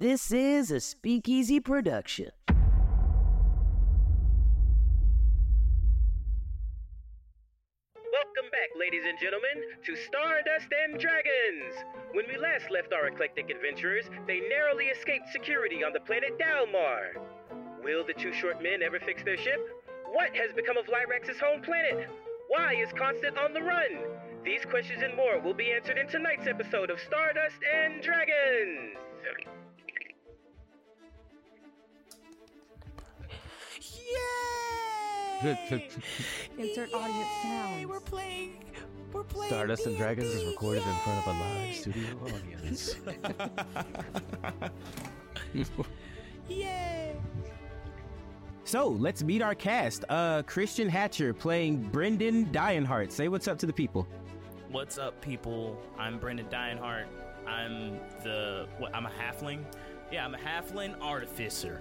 This is a Speakeasy production. Welcome back, ladies and gentlemen, to Stardust and Dragons! When we last left our eclectic adventurers, they narrowly escaped security on the planet Dalmar. Will the two short men ever fix their ship? What has become of Lyrax's home planet? Why is Constant on the run? These questions and more will be answered in tonight's episode of Stardust and Dragons! Insert audience sounds. We're playing. We're playing. Stardust and Dragons is recorded in front of a live studio audience. Yay! So let's meet our cast. Uh, Christian Hatcher playing Brendan Dionheart. Say what's up to the people. What's up, people? I'm Brendan Dionheart. I'm the what, I'm a halfling. Yeah, I'm a halfling artificer,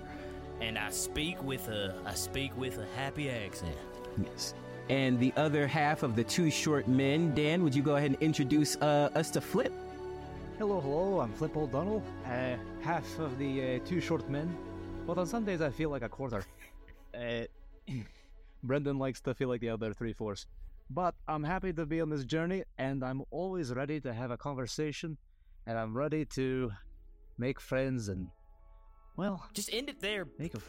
and I speak with a I speak with a happy accent. Yes. And the other half of the two short men, Dan, would you go ahead and introduce uh, us to Flip? Hello, hello, I'm Flip O'Donnell, uh, half of the uh, two short men, but on some days I feel like a quarter. uh, Brendan likes to feel like the other three fourths. But I'm happy to be on this journey, and I'm always ready to have a conversation, and I'm ready to make friends and, well, Just end it there. make a.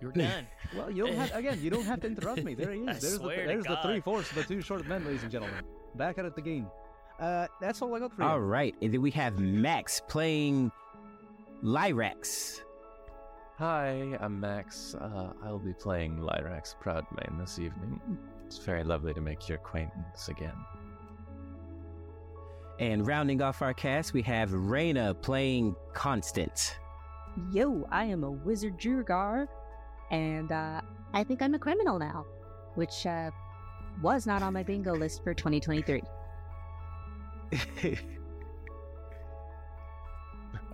You're done. Well, you don't have again. You don't have to interrupt me. There he is. I There's the swear to there's the three fourths of the two short men, ladies and gentlemen. Back at it again. Uh, that's all I got for you. All right. And then we have Max playing Lyrax. Hi, I'm Max. Uh, I'll be playing Lyrax Proudmane this evening. It's very lovely to make your acquaintance again. And rounding off our cast, we have Rayna playing Constant. Yo, I am a wizard Jurgar, and uh, I think I'm a criminal now, which uh, was not on my bingo list for 2023.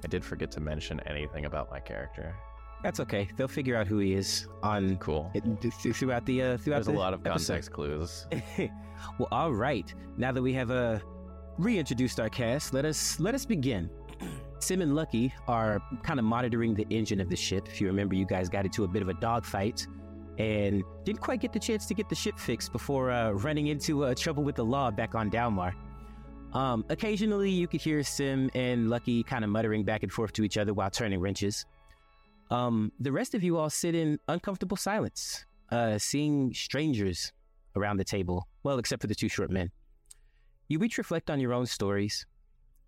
I did forget to mention anything about my character. That's okay. They'll figure out who he is on Cool. it, th- throughout the uh, throughout There's a lot of episode. context clues. well, all right. Now that we have uh, reintroduced our cast, let us let us begin. Sim and Lucky are kind of monitoring the engine of the ship. If you remember, you guys got into a bit of a dogfight and didn't quite get the chance to get the ship fixed before uh, running into uh, trouble with the law back on Dalmar. Um, occasionally, you could hear Sim and Lucky kind of muttering back and forth to each other while turning wrenches. Um, the rest of you all sit in uncomfortable silence, uh, seeing strangers around the table. Well, except for the two short men. You each reflect on your own stories,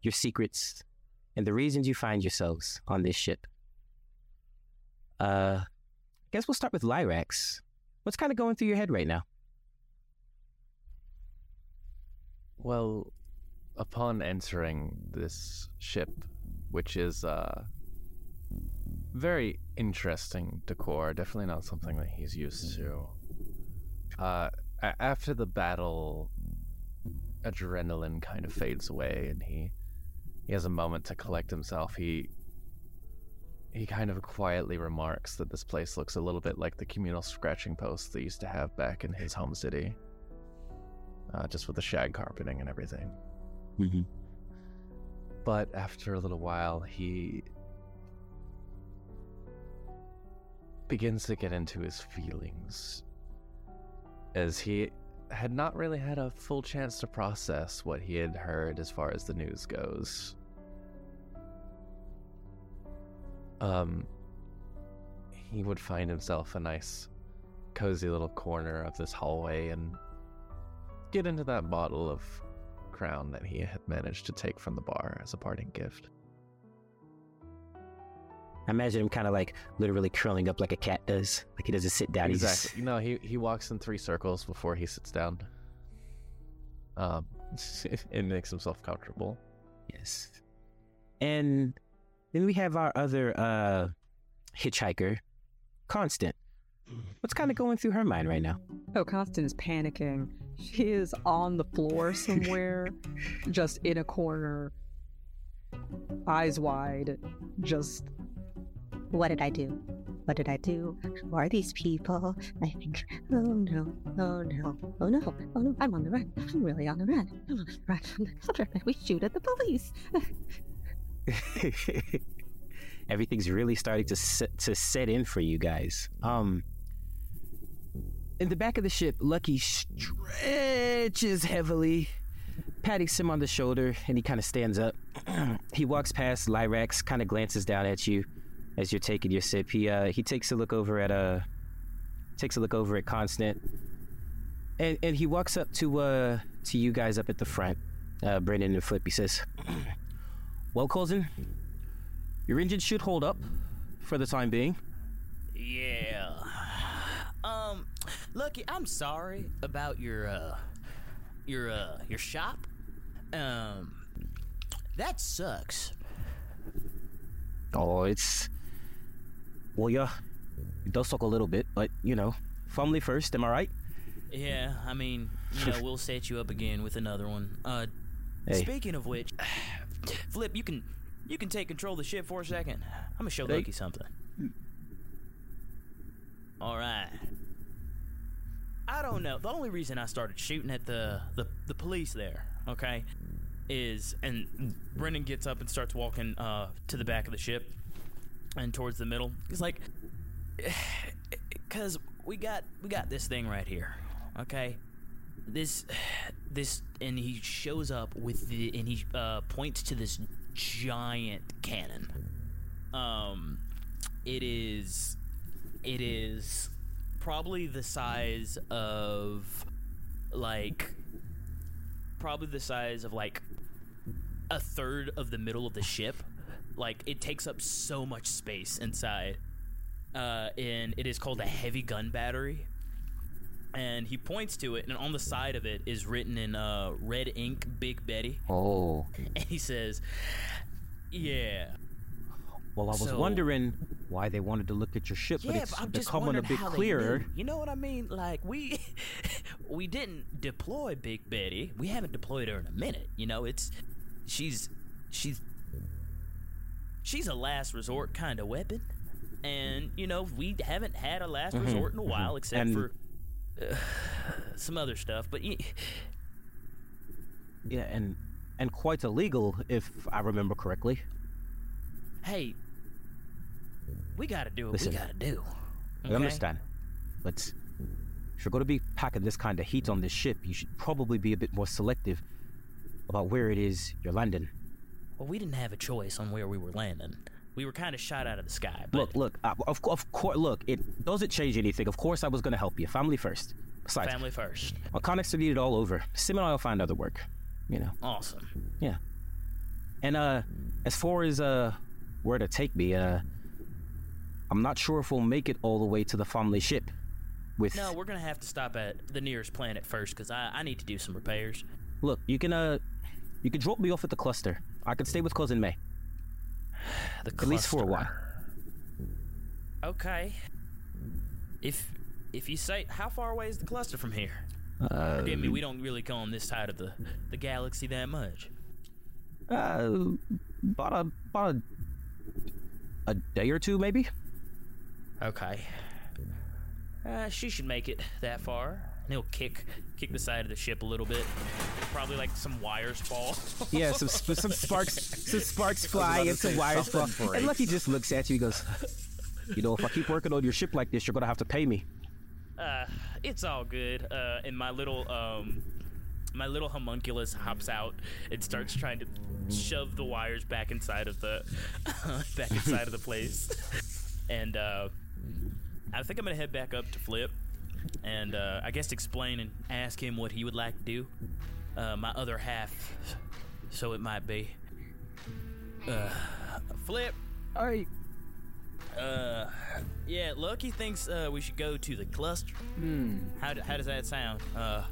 your secrets, and the reasons you find yourselves on this ship. Uh, I guess we'll start with Lyrax. What's kind of going through your head right now? Well, upon entering this ship, which is uh, very interesting decor, definitely not something that he's used to. Uh, after the battle, adrenaline kind of fades away, and he he has a moment to collect himself. He he kind of quietly remarks that this place looks a little bit like the communal scratching post they used to have back in his home city, uh, just with the shag carpeting and everything. Mm-hmm. But after a little while, he begins to get into his feelings. As he had not really had a full chance to process what he had heard as far as the news goes. Um, he would find himself a nice, cozy little corner of this hallway and get into that bottle of crown that he had managed to take from the bar as a parting gift. I imagine him kind of like literally curling up like a cat does. Like he doesn't sit down. He's Exactly. No, he he walks in three circles before he sits down. Um, it makes himself comfortable. Yes. And then we have our other uh hitchhiker, Constant. What's kind of going through her mind right now? Oh, Constant is panicking. She is on the floor somewhere, just in a corner, eyes wide, just. What did I do? What did I do? Who are these people? I think, oh no, oh no, oh no, oh no, I'm on the run. I'm really on the run. I'm on the run from the children. We shoot at the police. everything's really starting to set, to set in for you guys. Um, in the back of the ship, Lucky stretches heavily, patting Sim on the shoulder, and he kind of stands up. he walks past Lyrax, kind of glances down at you as you're taking your sip. He uh, he takes a look over at uh takes a look over at Constant, and and he walks up to uh to you guys up at the front, uh, Brendan and Flip. He says, "Well, cousin, your engine should hold up for the time being." Yeah. Um, Lucky, I'm sorry about your uh your uh your shop. Um that sucks. Oh, it's well, yeah, it does suck a little bit, but you know, family first. Am I right? Yeah, I mean, you know, we'll set you up again with another one. Uh Hey. speaking of which, Flip, you can you can take control of the ship for a second. I'm gonna show. Lucky something. All right. I don't know. The only reason I started shooting at the the, the police there, okay, is and Brendan gets up and starts walking uh, to the back of the ship and towards the middle. He's like, because we got we got this thing right here, okay. This this and he shows up with the and he uh, points to this giant cannon. Um, it is it is probably the size of like probably the size of like a third of the middle of the ship. Like it takes up so much space inside. Uh, and it is called a heavy gun battery and he points to it and on the side of it is written in uh, red ink big betty Oh, and he says yeah well, I was So- wondering why they wanted to look at your ship, but it's but I'm just becoming a bit clearer. You know what I mean? Like we we didn't deploy Big Betty. We haven't deployed her in a minute. You know, it's she's she's she's a last resort kind of weapon, and you know we haven't had a last Mhm, resort in a while, except And- for uh, some other stuff. But y- Yeah, and and quite illegal, if I remember correctly. hey, we got to do what Listen, we got to do. I understand, but if you're to be packing this kind of heat on this ship, you should probably be a bit more selective about where it is you're landing. Well, we didn't have a choice on where we were landing. We were kind of shot out of the sky. But Look, look, uh, of, of course, look, it doesn't change anything. Of course, I was going to help you. Family first. Besides, family first. my connects are needed all over. Sim and I will find other work. You know, Awesome. yeah. And uh, as far as uh, where to take me, uh, I'm not sure if we'll make it all the way to the family ship. With No, we're gonna have to stop at the nearest planet first because I, I need to do some repairs. look, you can uh, you can drop me off at the cluster. I can stay with cousin May The at least for a while. Okay. If if you say how far away is the cluster from here? Uh, Forgive me, we don't really go on this side of the the galaxy that much. uh, about a about a, a day or two, maybe. Okay. Uh, she should make it that far. And he'll kick kick the side of the ship a little bit. Probably like some wires fall. Yeah, some sp- some sparks, some sparks fly and some wires fall. And Lucky just looks at you. He goes, "You know, if I keep working on your ship like this, you're gonna have to pay me." uh, it's all good. Uh, and my little um, my little homunculus hops out and starts trying to shove the wires back inside of the back inside of the place. And uh, I think I'm gonna head back up to Flip, and uh, I guess explain and ask him what he would like to do. Uh, my other half, so it might be. Uh, Flip. I Uh, yeah, Lucky thinks uh, we should go to the cluster. hmm. How, d- how does that sound? Uh,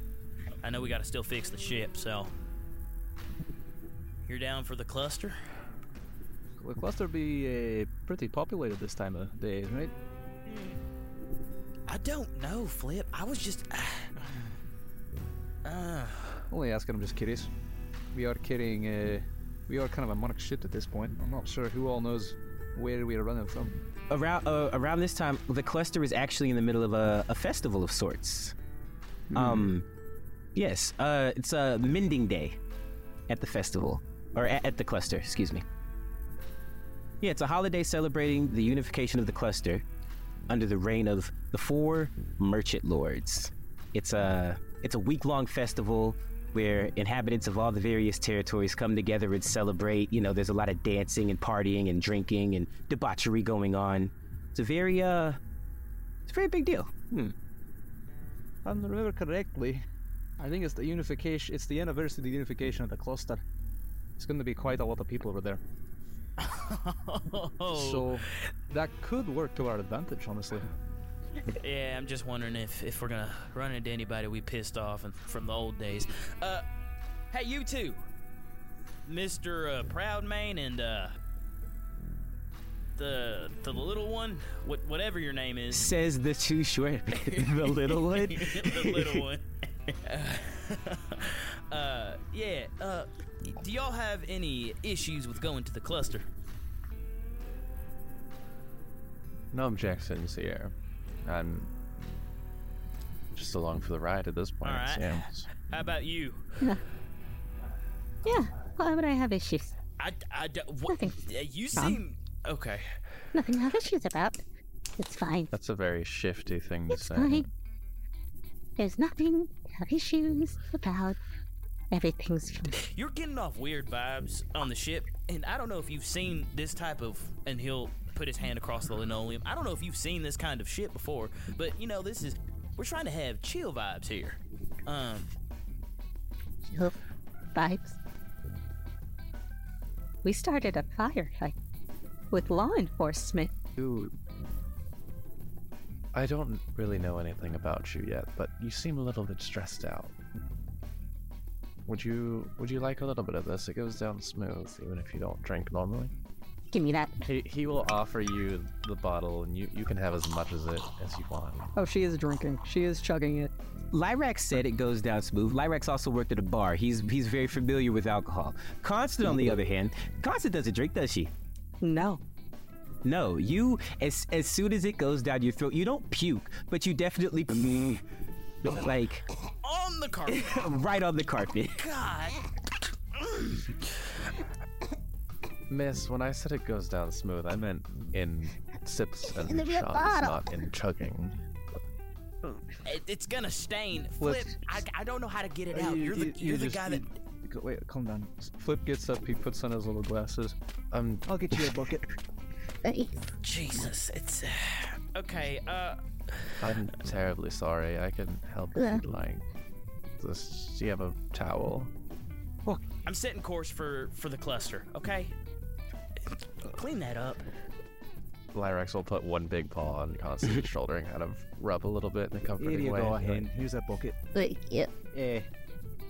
I know we got to still fix the ship, so you're down for the cluster? The cluster be uh, pretty populated this time of day, right? I don't know, Flip. I was just. Uh, Only asking. I'm just curious. We are carrying. Uh, we are kind of a monarch ship at this point. I'm not sure who all knows where we are running from. Around uh, around this time, the cluster is actually in the middle of a, a festival of sorts. Um, yes, uh, it's a mending day at the festival or at, at the cluster. Excuse me. Yeah, it's a holiday celebrating the unification of the cluster under the reign of the four merchant lords. It's a it's a week-long festival where inhabitants of all the various territories come together and celebrate. You know, there's a lot of dancing and partying and drinking and debauchery going on. It's a very uh it's a very big deal. Hmm. If I remember correctly, I think it's the unification. It's the anniversary of the unification of the cluster. It's going to be quite a lot of people over there. Oh. So that could work to our advantage, honestly. Yeah, I'm just wondering if, if we're gonna run into anybody we pissed off and, from the old days. Uh, hey, you two, Mister uh, Proudmane and uh, the the little one, what whatever your name is, Says the two short the little one. the little one. uh, yeah. Uh, do y'all have any issues with going to the cluster? No objections here. I'm just along for the ride at this point. All right. Yeah. How about you? Yeah, why would I have issues? I, I, d- what, Nothing. you Tom? seem okay. Nothing to have issues about. It's fine. That's a very shifty thing to It's say. fine. There's nothing to have issues about. Everything's fine. You're getting off weird vibes on the ship, and I don't know if you've seen this type of. And he'll put his hand across the linoleum. I don't know if you've seen this kind of shit before, but you know this is. We're trying to have chill vibes here. Um, Chill vibes. We started a fire like with law enforcement. You. I don't really know anything about you yet, but you seem a little bit stressed out. Would you Would you like a little bit of this? It goes down smooth, even if you don't drink normally. Give me that. He He will offer you the bottle, and you you can have as much as it as you want. Oh, she is drinking. She is chugging it. Lyrax said it goes down smooth. Lyrax also worked at a bar. He's he's very familiar with alcohol. Constant, on the mm-hmm. other hand, Constant doesn't drink, does she? No. No, you as as soon as it goes down your throat, you don't puke, but you definitely like on the carpet. right on the carpet. God. Miss, when I said it goes down smooth, I meant in sips and In shots, bottle. not in chugging. It, it's gonna stain. Flip. Flip. I, I don't know how to get it Uh, out. you- You're the you- you you're the just- guy you- that. Go- Wait, calm down. Flip gets up. He puts on his little glasses. I'm I'll get you a bucket. Jesus, it's okay. Uh, I'm terribly sorry. I can help if you'd like. This, do you have a towel? I'm setting course for for the cluster. Okay. Clean that up. Lyrax will put one big paw on Constance's shoulder and kind of rub a little bit in a Here comforting you way. go, and be like, hen. Here's a bucket. Wait, yeah. Eh,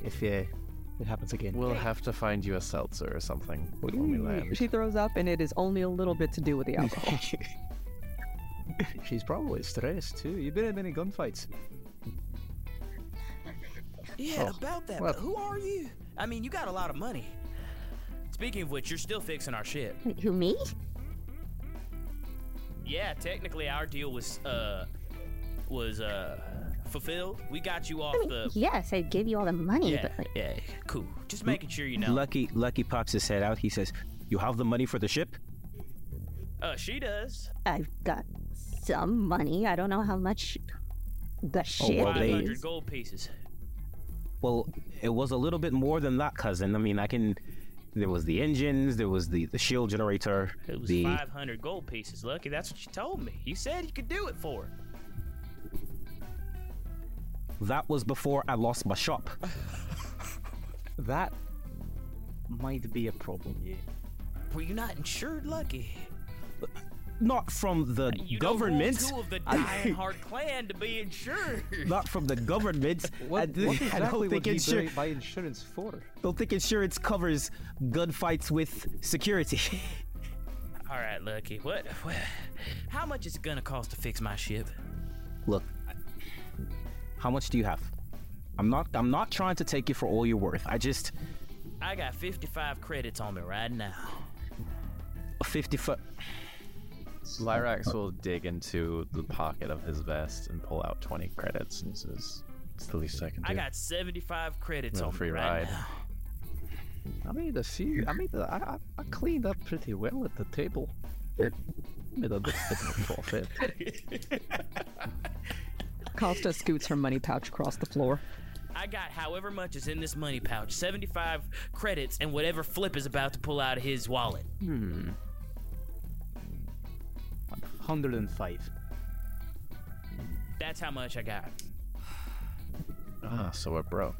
if uh, it happens again. We'll have to find you a seltzer or something when we land. She throws up, and it is only a little bit to do with the alcohol. She's probably stressed too. You've been in many gunfights? Yeah, Oh, about that. well- but who are you? I mean, you got a lot of money. Speaking of which, you're still fixing our ship. Who me? Yeah, technically our deal was uh was uh fulfilled. We got you off I mean, the yes, I gave you all the money, yeah, but like, yeah, cool. Just making sure you know. Lucky Lucky pops his head out. He says, "You have the money for the ship?" Uh, she does. I've got some money. I don't know how much the oh, ship well, Five they- hundred gold pieces. Well, it was a little bit more than that, cousin. I mean, I can. There was the engines. There was the the shield generator. It was the five hundred gold pieces. Lucky, that's what you told me. You said you could do it for. her. that was before I lost my shop. That might be a problem. Yeah. Were you not insured, Lucky? Not from the You government. don't want two of the Dionheart clan to be insured. Not from the government. What, I, what I exactly don't would think he insur- buy, buy insurance for? don't think insurance covers gunfights with security. All right, Lucky. What, what? How much is it gonna cost to fix my ship? Look, how much do you have? I'm not. I'm not trying to take you for all you're worth. I just I got fifty-five credits on me right now. a 50 foot. Lyrax will dig into the pocket of his vest and pull out 20 credits and says, It's the least I can do. I got seventy-five credits No on free me right ride. now. I made a few. I made. A, I, I- I cleaned up pretty well at the table. It made a little bit of profit. Costa scoots her money pouch across the floor. I got however much is in this money pouch 75 credits and whatever Flip is about to pull out of his wallet. Hmm. 105. That's how much I got. Ah, so we're broke.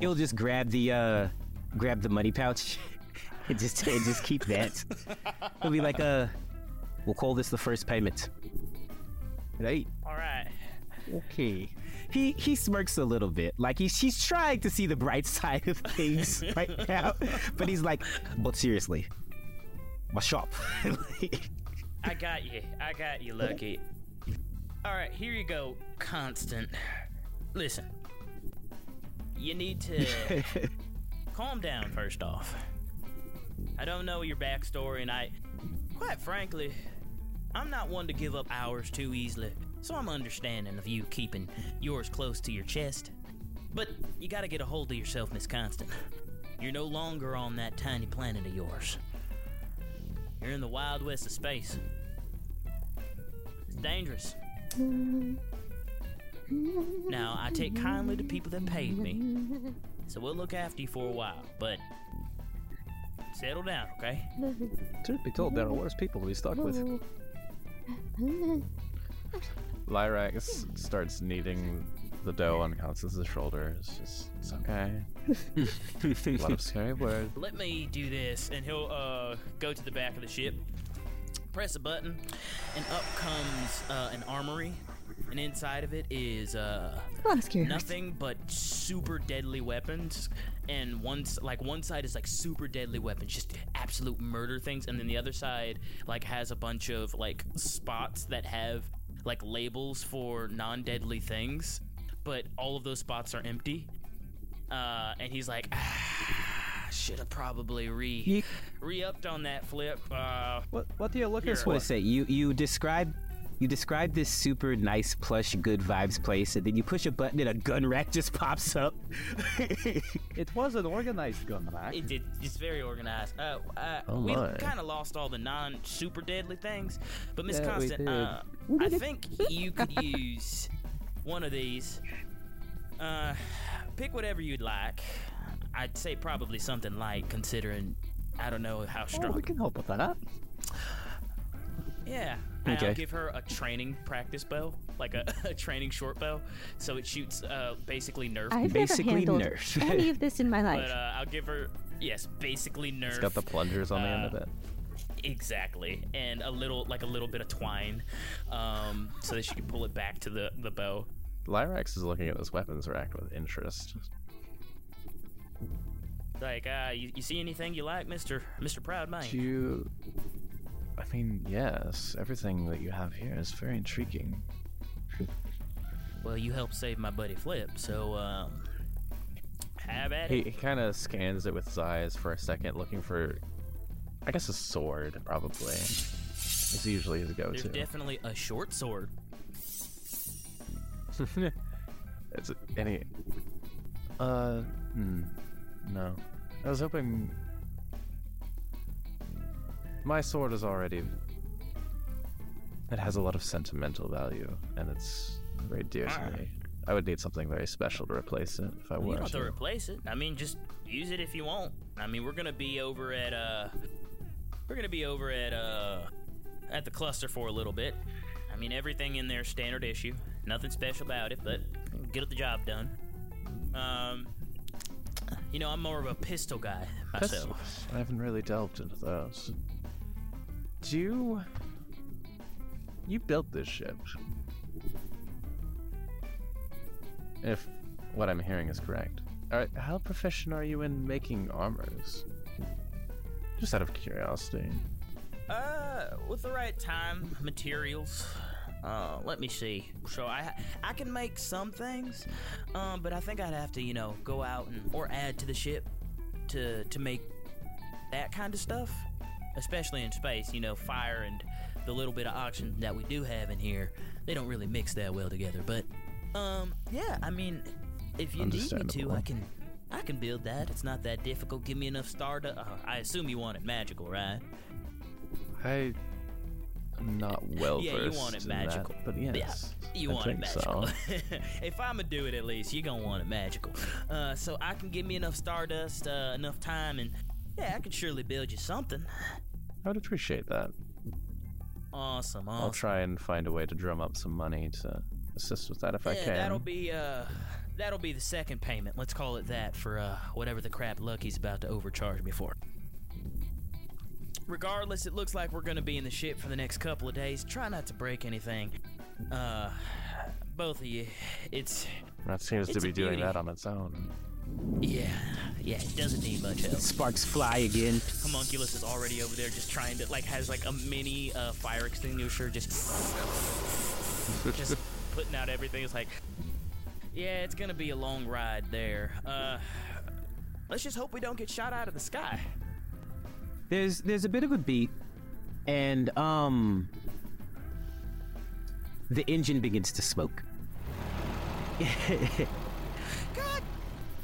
He'll just grab the uh grab the money pouch and just and just keep that. He'll be like, uh, we'll call this the first payment. Right. All right. Okay. He he smirks a little bit, like he's he's trying to see the bright side of things right now, but he's like, but seriously, my shop. I got you. I got you, Lucky. All right, here you go, Constant. Listen. You need to calm down first off. I don't know your backstory, and I, quite frankly, I'm not one to give up hours too easily, so I'm understanding of you keeping yours close to your chest. But you gotta get a hold of yourself, Miss Constant. You're no longer on that tiny planet of yours. You're in the wild west of space. It's dangerous. Now, I take kindly to people that paid me, so we'll look after you for a while, but settle down, okay? Truth be told, there are worse people to be stuck with. Lyrax starts kneading the dough on Constance's shoulder. It's just, it's okay. a lot of scary words. Let me do this, and he'll uh, go to the back of the ship, press a button, and up comes uh, an armory. And inside of it is uh, I'm scared. nothing but super deadly weapons. And one like one side is like super deadly weapons, just absolute murder things, and then the other side like has a bunch of like spots that have like labels for non-deadly things, but all of those spots are empty. Uh, and he's like, ah, should have probably re You- re-upped on that flip. Uh, What What are you looking Here. just for? want to say you you describe you describe this super nice plush good vibes place and then you push a button and a gun rack just pops up It was an organized gun rack. It did. It's very organized. Uh, uh, Oh we kind of lost all the non-super deadly things, but Miss Yeah, Constant, uh, I think you could use one of these. Uh, pick whatever you'd like. I'd say probably something light, considering I don't know how Oh, strong. we can help with that. Yeah. Okay. I'll give her a training practice bow, like a, a training short bow, so it shoots uh, basically Nerf. I've Basically never handled Nerf. any of this in my life. but uh, I'll give her yes, basically Nerf. It's got the plungers on the end of Uh, it. Exactly, and a little like a little bit of twine, um, so that she can pull it back to the the bow. Lyrax is looking at this weapons rack with interest. Like, uh, you, you see anything you like, Mister Mister Proudmane? Do you. I mean, yes, everything that you have here is very intriguing. Well, you helped save my buddy Flip, so um, have at He, it. he kind of scans it with his eyes for a second, looking for, I guess, a sword, probably. It's usually his go There's to. definitely a short sword. it's any. Uh, hmm, no. I was hoping. My sword is already. It has a lot of sentimental value, and it's very dear to me. I would need something very special to replace it if I were. You were don't have to to. replace it. I mean, just use it if you want. I mean, we're gonna be over at uh, we're gonna be over at uh, at the cluster for a little bit. I mean, everything in there standard issue. Nothing special about it, but get the job done. Um, you know, I'm more of a pistol guy myself. Pistols. I haven't really delved into those. Do you. You built this ship. If what I'm hearing is correct. Alright, how proficient are you in making armors? Just out of curiosity. Uh, with the right time, materials. Uh, let me see. So I I can make some things, um, but I think I'd have to you know go out and or add to the ship to to make that kind of stuff, especially in space. You know, fire and the little bit of oxygen that we do have in here, they don't really mix that well together. But um, yeah, I mean, if you need me to, I can I can build that. It's not that difficult. Give me enough stardust. Uh, I assume you want it magical, right? I not well yeah, versed you want it magical. that, but yes, Yeah, you I want it magical. So. if I'ma do it, at least you're gonna want it magical. Uh, so I can give me enough stardust, uh, enough time, and yeah, I can surely build you something. I would appreciate that. Awesome, awesome. I'll try and find a way to drum up some money to assist with that if I yeah, can. that'll be uh, that'll be the second payment. Let's call it that for uh, whatever the crap Lucky's about to overcharge me for. Regardless, it looks like we're gonna be in the ship for the next couple of days. Try not to break anything. Uh, both of you, it's that seems to it's a be doing beauty. that on its own. yeah, yeah. It doesn't need much help. Sparks fly again. Homunculus is already over there, just trying to like has like a mini uh, fire extinguisher, just just putting out everything. It's like, yeah, it's gonna be a long ride there. Uh, let's just hope we don't get shot out of the sky. There's there's a bit of a beat, and um, the engine begins to smoke. God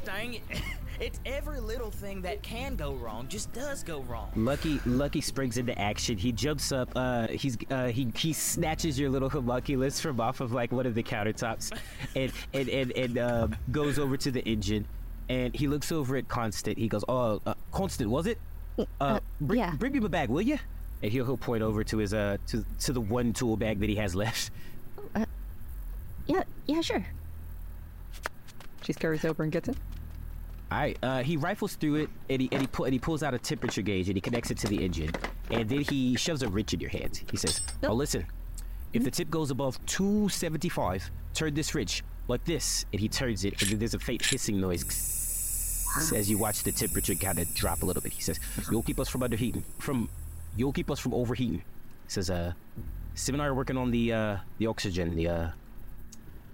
dang it! It's every little thing that can go wrong just does go wrong. Lucky Lucky springs into action. He jumps up. Uh, he's uh, he he snatches your little homunculus from off of like one of the countertops, and and and, and uh, goes over to the engine. And he looks over at Constant. He goes, "Oh, uh, Constant, was it? Uh, bring, yeah. bring me my bag, will you?" And he'll he'll point over to his uh to to the one tool bag that he has left. Yeah, yeah, sure. She scurries over and gets it. All right. Uh, he rifles through it, and he and he, pull, and he pulls out a temperature gauge, and he connects it to the engine, and then he shoves a wrench in your hands. He says, "Oh, listen, if the tip goes above 275, turn this wrench like this," and he turns it, and then there's a faint hissing noise as you watch the temperature kind of drop a little bit. He says, "You'll keep us from underheating. From, you'll keep us from overheating." He says, "Uh, Sim and I are working on the uh the oxygen, the uh."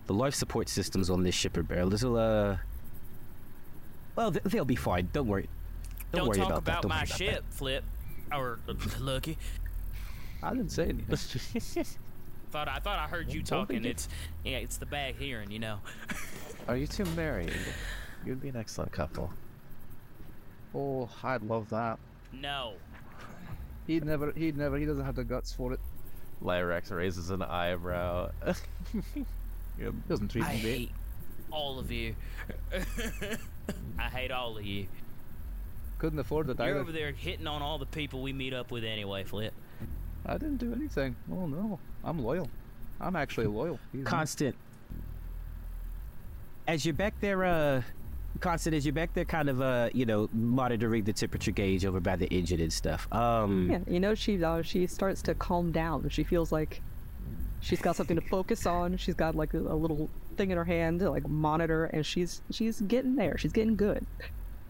The life support systems on this ship are a little, uh, well, th- they'll be fine. Don't worry. Don't, Don't, worry talk about, that. about Don't my worry about ship, Flip, or uh, Lucky. I didn't say anything. Thought I thought I heard you talking. It's yeah, it's the bad hearing, you know. Are you two married? You'd be an excellent couple. oh, I'd love that. No. He'd never. He'd never. He doesn't have the guts for it. Lyrax raises an eyebrow. He doesn't treat I me great. hate all of you. I hate all of you. Couldn't afford it You're either. over there hitting on all the people we meet up with anyway, Flip. I didn't do anything. Oh no, I'm loyal. I'm actually loyal. He's not. Constant. As you're back there, uh, Constant, as you're back there, kind of, uh, you know, monitoring the temperature gauge over by the engine and stuff. Um, Yeah, you know she uh, she starts to calm down. She feels like she's got something to focus on. She's got like a, a little thing in her hand to like monitor, and she's she's getting there. She's getting good.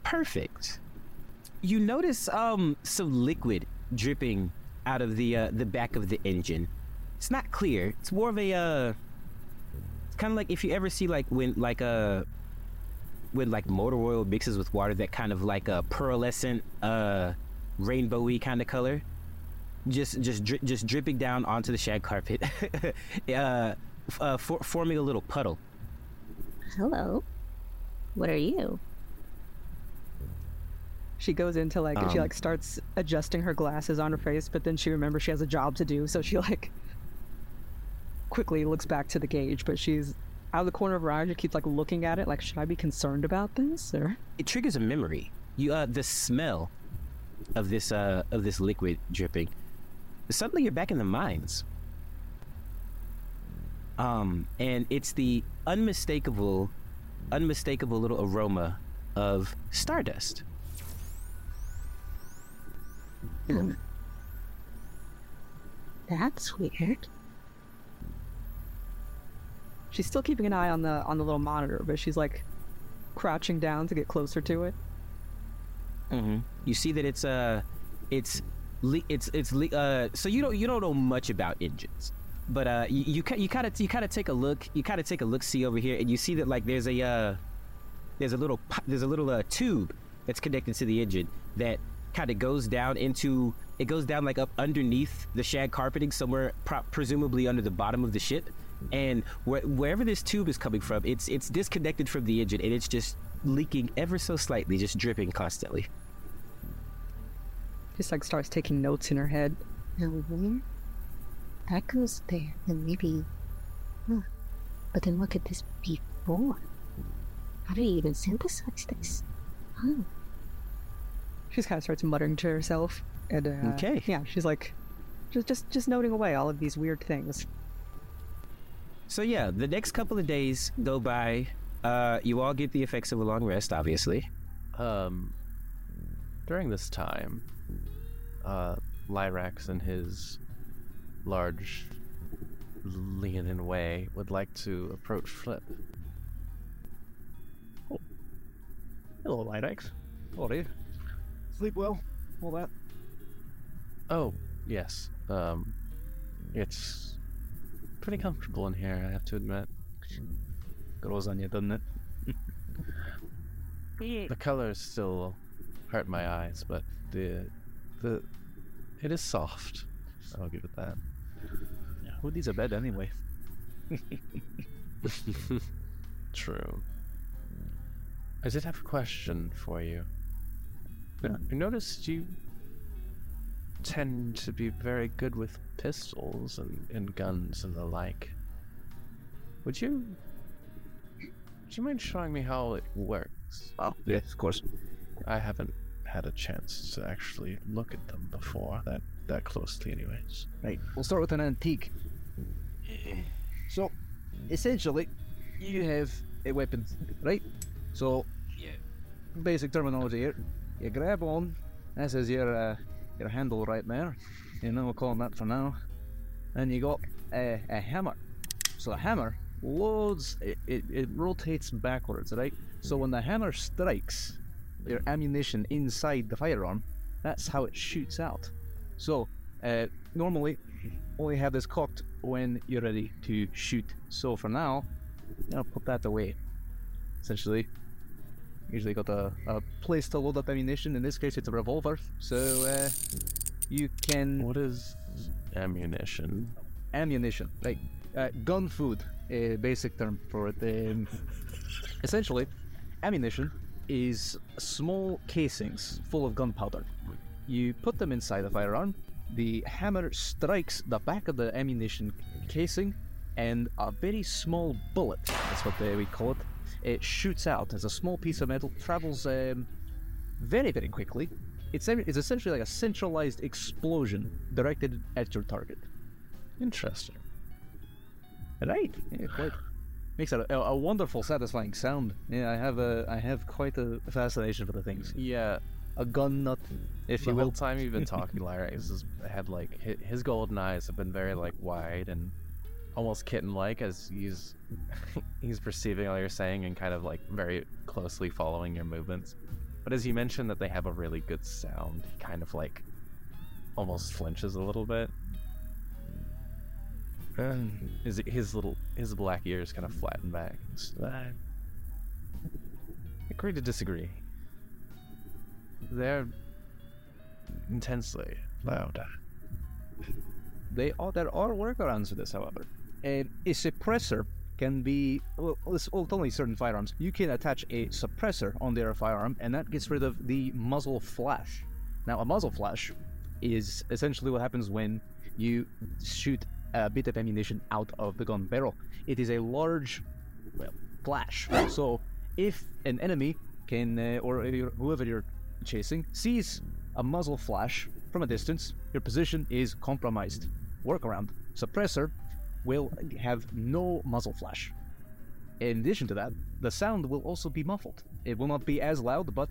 perfect. You notice um some liquid dripping out of the uh, the back of the engine. It's not clear. It's more of a uh it's kind of like if you ever see like when like uh when like motor oil mixes with water that kind of like a pearlescent uh rainbowy kind of color just just dri- just dripping down onto the shag carpet uh, uh for- forming a little puddle Hello. What are you? She goes into like she Um, like starts adjusting her glasses on her face, but then she remembers she has a job to do, so she like quickly looks back to the gauge. But she's out of the corner of her eye. She keeps like looking at it, like should I be concerned about this or? it triggers a memory. You uh the smell of this uh of this liquid dripping. Suddenly you're back in the mines. Um and it's the unmistakable unmistakable little aroma of stardust. That's weird. She's still keeping an eye on the on the little monitor, but she's like crouching down to get closer to it. Mm-hmm. You see that it's uh it's le- it's it's le- uh so you don't you don't know much about engines. But uh you you, you kind of you kind of take a look, you kind of take a look see over here and you see that like there's a uh there's a little there's a little uh, tube that's connected to the engine that kind of goes down into It goes down like up underneath the shag carpeting, somewhere pro- presumably under the bottom of the ship. And where, wherever this tube is coming from, it's it's disconnected from the engine, and it's just leaking ever so slightly, just dripping constantly. Just like starts taking notes in her head. Now where? That goes there, and maybe. Huh. But then what could this be for? How do you even synthesize this? Huh. She kind of starts muttering to herself, and uh, Okay. yeah, she's like, just just just noting away all of these weird things. So yeah, the next couple of days go by. Uh, you all get the effects of a long rest, obviously. Um, during this time, uh, Lyrax in his large, leaning way would like to approach Flip. Hello, Lyrax. How are you? Sleep well? All that? Oh, yes. Um, it's pretty comfortable in here, I have to admit. Grows on you, doesn't it? The colors still hurt my eyes, but the the it is soft. I'll give it that. Yeah, who needs a bed anyway? True. I did have a question for you. Yeah. I noticed you tend to be very good with pistols and, and guns and the like. Would you would you mind showing me how it works? Oh, yes, of course. I haven't had a chance to actually look at them before that that closely anyways. Right, we'll start with an antique. So, essentially, you have a weapon, right? So, yeah. basic terminology here. You grab on, this is your uh, your handle right there. You know, we'll call it that for now. And you got a, a hammer. So a hammer loads, it, it, it rotates backwards, right? So when the hammer strikes your ammunition inside the firearm, that's how it shoots out. So, uh, normally, only have this cocked when you're ready to shoot. So for now, I'll put that away. Essentially, usually got a, a place to load up ammunition. In this case, it's a revolver. So uh, you can What is ammunition? ammunition, like Uh, gun food, a basic term for it. Um, essentially, ammunition is small casings full of gunpowder. You put them inside the firearm. The hammer strikes the back of the ammunition casing, and a very small bullet, that's what they, we call it, it shoots out as a small piece of metal, travels um, very, very quickly. It's, it's essentially like a centralized explosion directed at your target. Interesting. Right. Yeah, quite. Makes a, a wonderful, satisfying sound. Yeah, I have a, I have quite a fascination for the things. Yeah, A gun nut, if the you whole will. time you've been talking, Lyra has had like his golden eyes have been very like wide and almost kitten-like as he's he's perceiving all you're saying and kind of like very closely following your movements. But as you mentioned that they have a really good sound, he kind of like almost flinches a little bit. And his his little his black ears kind of flatten back. "I agree to disagree. They're intensely loud. They are, there are workarounds for this, however. A, suppressor can be well, it's only certain firearms. You can attach a suppressor on their firearm, and that gets rid of the muzzle flash. Now, a muzzle flash is essentially what happens when you shoot a bit of ammunition out of the gun barrel. It is a large, well, flash. So, if an enemy can, uh, or whoever you're chasing, sees a muzzle flash from a distance, your position is compromised. Workaround. Suppressor will have no muzzle flash. In addition to that, the sound will also be muffled. It will not be as loud, but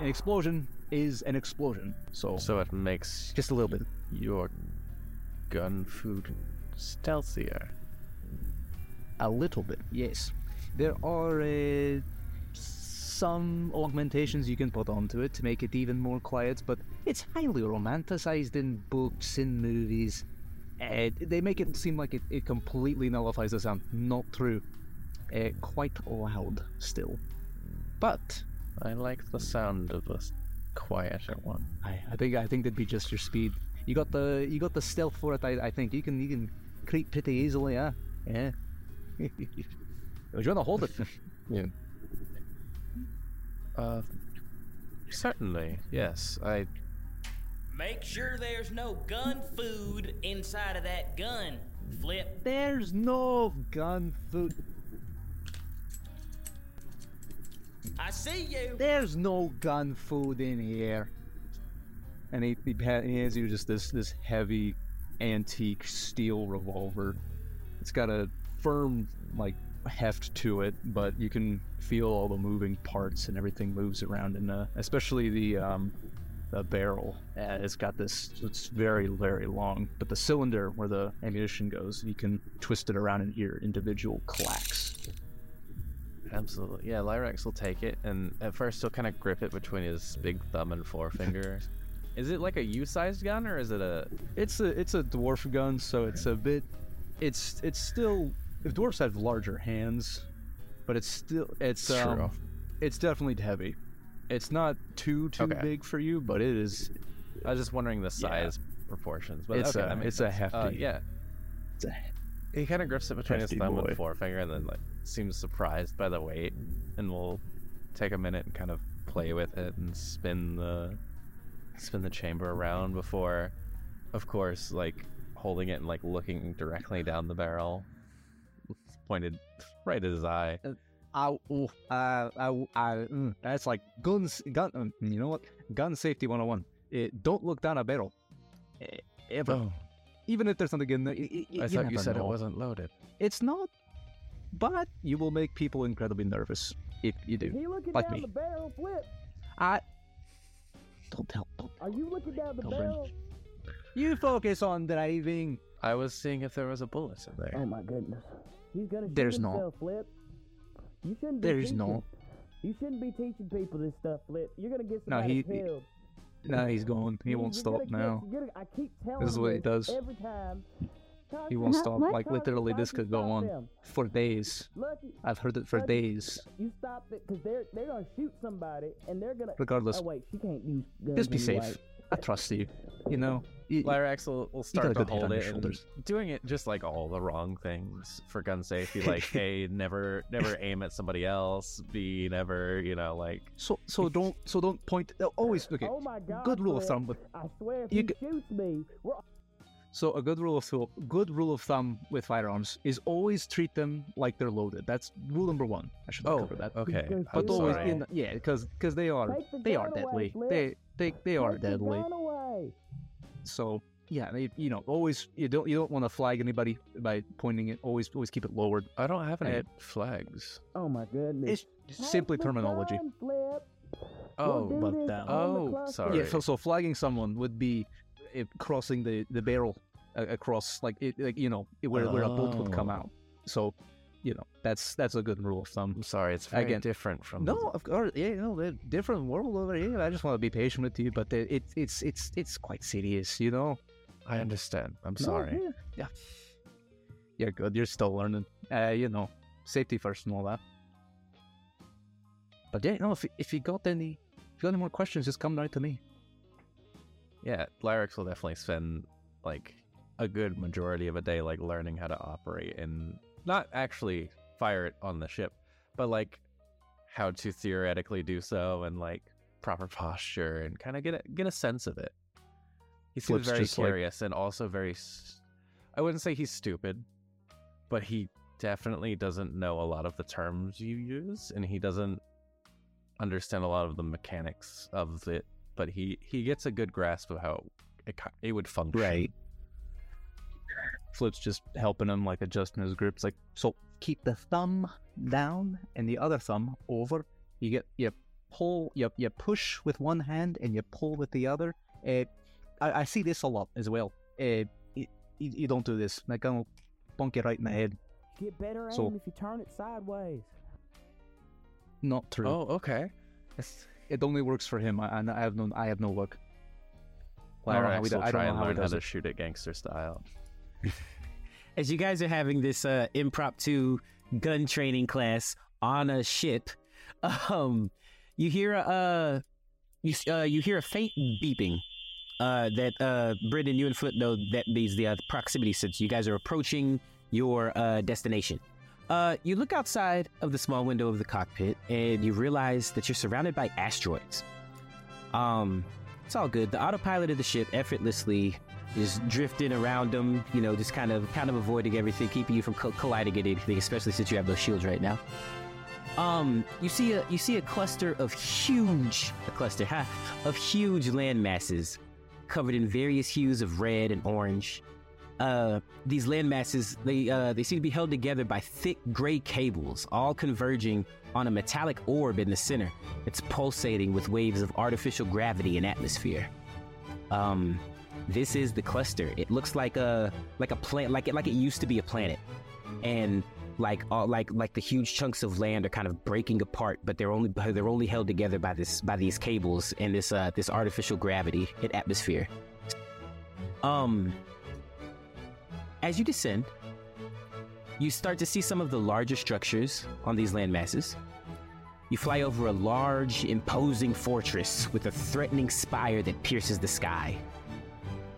an explosion is an explosion. So, So it makes just a little bit. your gun food stealthier. A little bit, yes. There are uh, some augmentations you can put onto it to make it even more quiet, but it's highly romanticized in books and movies. Uh, they make it seem like it, it completely nullifies the sound. Not true. Uh, quite loud still. But I like the sound of a quieter one. I, I think I think that'd be just your speed. You got the you got the stealth for it. I, I think you can you can creep pretty easily. Yeah, yeah. Would you want to hold it? Yeah. Uh, certainly, yes. I Make sure there's no gun food inside of that gun. Flip. There's no gun food. I see you. There's no gun food in here. And he, he, ha- hands you just this this heavy antique steel revolver. It's got a firm like heft to it, but you can feel all the moving parts and everything moves around, and uh, especially the um, the barrel. Uh, it's got this. It's very very long, but the cylinder where the ammunition goes, you can twist it around and hear individual clacks. absolutely, yeah. Lyrax will take it, and at first he'll kind of grip it between his big thumb and forefinger. is it like a U-sized gun, or is it a? It's a it's a dwarf gun, so it's a bit. It's it's still. If dwarfs have larger hands, but it's still it's um, it's definitely heavy. It's not too too Okay. big for you, but it is. I was just wondering the size proportions, but It's okay, a- that makes it's a sense. Uh, hefty- yeah, It's a, he kind of grips it between his thumb boy. and forefinger, and then like seems surprised by the weight, and we'll take a minute and kind of play with it and spin the spin the chamber around before, of course, like holding it and like looking directly down the barrel, pointed right at his eye. I, oh, uh, I, I, mm, that's like guns. Gun. Um, you know what? Gun safety 101. It, don't look down a barrel. Eh, Ever. Oh, Even if there's something in there. y- y- y- I thought you never said it wasn't loaded. It's not. But you will make people incredibly nervous if you do. He looking Like down me. the barrel, flip. I. Don't tell. Don't. Are you looking down the Don't barrel? You focus on driving. I was seeing if there was a bullet in there. Oh my goodness. He's gonna shoot There's not. Flip. You shouldn't be There's teaching. no. You shouldn't be teaching people this stuff, Flip. You're gonna get No, he- killed. Nah, he's going. He You- won't stop get- now. gonna- I keep telling This is what he does. every time. He won't stop. Like literally, this could go on Them. for days. Lucky, I've heard it for Lucky, days. You stop it because they're they're gonna shoot somebody and they're gonna. Regardless, Oh wait, she can't use guns just be safe. I trust you. You know. You- Lyrax will, will start to good head on hold it and shoulders. doing it just like all the wrong things for gun safety like hey never never aim at somebody else Be never you know like So so don't so don't point. uh, Always okay. Oh my God, Good rule of thumb. With I swear, if You he shoots me, we're so a good rule of thumb. Good rule of thumb with firearms is always treat them like they're loaded. That's rule number one. I should oh cover that. okay But I'm always sorry. in yeah, because because they are the they are gun away, deadly. Flip. They they they are Take deadly. away. So yeah, they, you know, always you don't you don't want to flag anybody by pointing it. Always always keep it lowered. i don't have any Uh, flags Oh my goodness. It's Take simply the terminology. oh We'll but this down. on the Oh, sorry. Yeah, so, so flagging someone would be uh, crossing the the barrel uh, across like it like you know where where a bolt would come Oh. out. So you know that's that's a good rule of thumb. i'm sorry it's very Again, different from No, of course, yeah, no, they're different world over here. I just want to be patient with you, but it, it's it's it's quite serious, you know. i understand i'm No, sorry yeah, yeah. You're good. You're still learning. Uh, you know, safety first and all that. But yeah, no. If if you got any, if you got any more questions, just come right to me. yeah lyrax will definitely spend like a good majority of a day like learning how to operate and not actually fire it on the ship but like how to theoretically do so and like proper posture and kind of get a get a sense of it. He seems very just like- curious and also very I wouldn't say he's stupid but he definitely doesn't know a lot of the terms you use and he doesn't understand a lot of the mechanics of it but he he gets a good grasp of how it, it would function Flip's just helping him, like adjusting his grip. It's like, so keep the thumb down and the other thumb over. You get you pull, you you push with one hand and you pull with the other. Uh, I, I see this a lot as well. Uh, you, you don't do this. Like I'll bunk you right in the head. Get better aim So- if you turn it sideways. Not true. oh okay It's- It only works for him. I, I have no I have no luck. I don't know how Lyrax he do- will I don't try know and how he learn how to it. shoot it gangster style As you guys are having this uh, impromptu gun training class on a ship, um, you hear a, you uh, you hear a faint beeping. Uh, that uh, Brenden, you and Flip know that means the uh, proximity sensor. You guys are approaching your uh, destination. Uh, you look outside of the small window of the cockpit, and you realize that you're surrounded by asteroids. Um, it's all good. The autopilot of the ship effortlessly is drifting around them. You know, just kind of kind of avoiding everything, keeping you from co- colliding at anything, especially since you have those shields right now. Um, you see a you see a cluster of huge a cluster ha, of huge land masses covered in various hues of red and orange. Uh, these land masses they uh, they seem to be held together by thick gray cables, all converging on a metallic orb in the center. It's pulsating with waves of artificial gravity and atmosphere. Um, this is the cluster. It looks like a like a planet, like it like it used to be a planet, and like all like like the huge chunks of land are kind of breaking apart, but they're only they're only held together by this by these cables and this uh this artificial gravity and atmosphere. Um, as you descend, you start to see some of the larger structures on these land masses. You fly over a large, imposing fortress with a threatening spire that pierces the sky.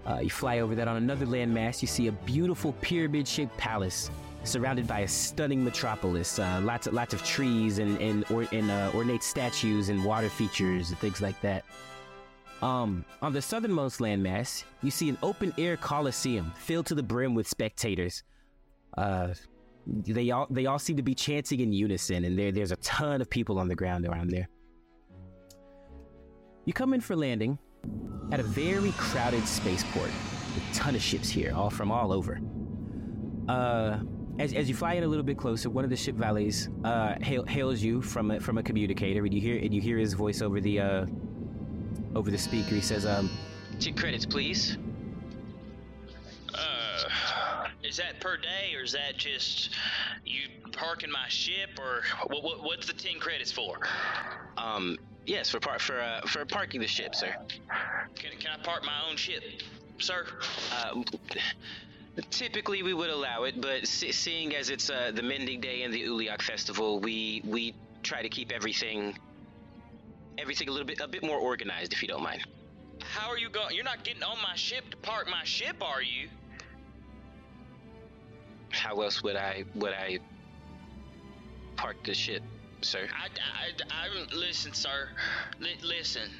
Uh, you fly over that on another landmass. You see a beautiful pyramid-shaped palace surrounded by a stunning metropolis. Uh, lots of lots of trees and and, or, and uh, ornate statues and water features and things like that. Um, on the southernmost landmass, you see an open-air coliseum filled to the brim with spectators. Uh, they all they all seem to be chanting in unison, and there there's a ton of people on the ground around there. You come in for landing at a very crowded spaceport. A ton of ships here, all from all over. Uh, as, as you fly in a little bit closer, one of the ship valets uh, hail, hails you from a, from a communicator, and you hear and you hear his voice over the uh, over the speaker. He says, um, Two credits, please. Uh, is that per day, or is that just you parking my ship, or what, what, what's the ten credits for? Um, yes, for par- for uh, for parking the ship, sir. Can, can I park my own ship, sir? Uh, typically we would allow it, but se- seeing as it's uh, the Mending Day and the Uliak Festival, we we try to keep everything everything a little bit a bit more organized, if you don't mind. How are you going? You're not getting on my ship to park my ship, are you? How else would I would I park the ship, sir? I, I, I, listen, sir. Li- listen,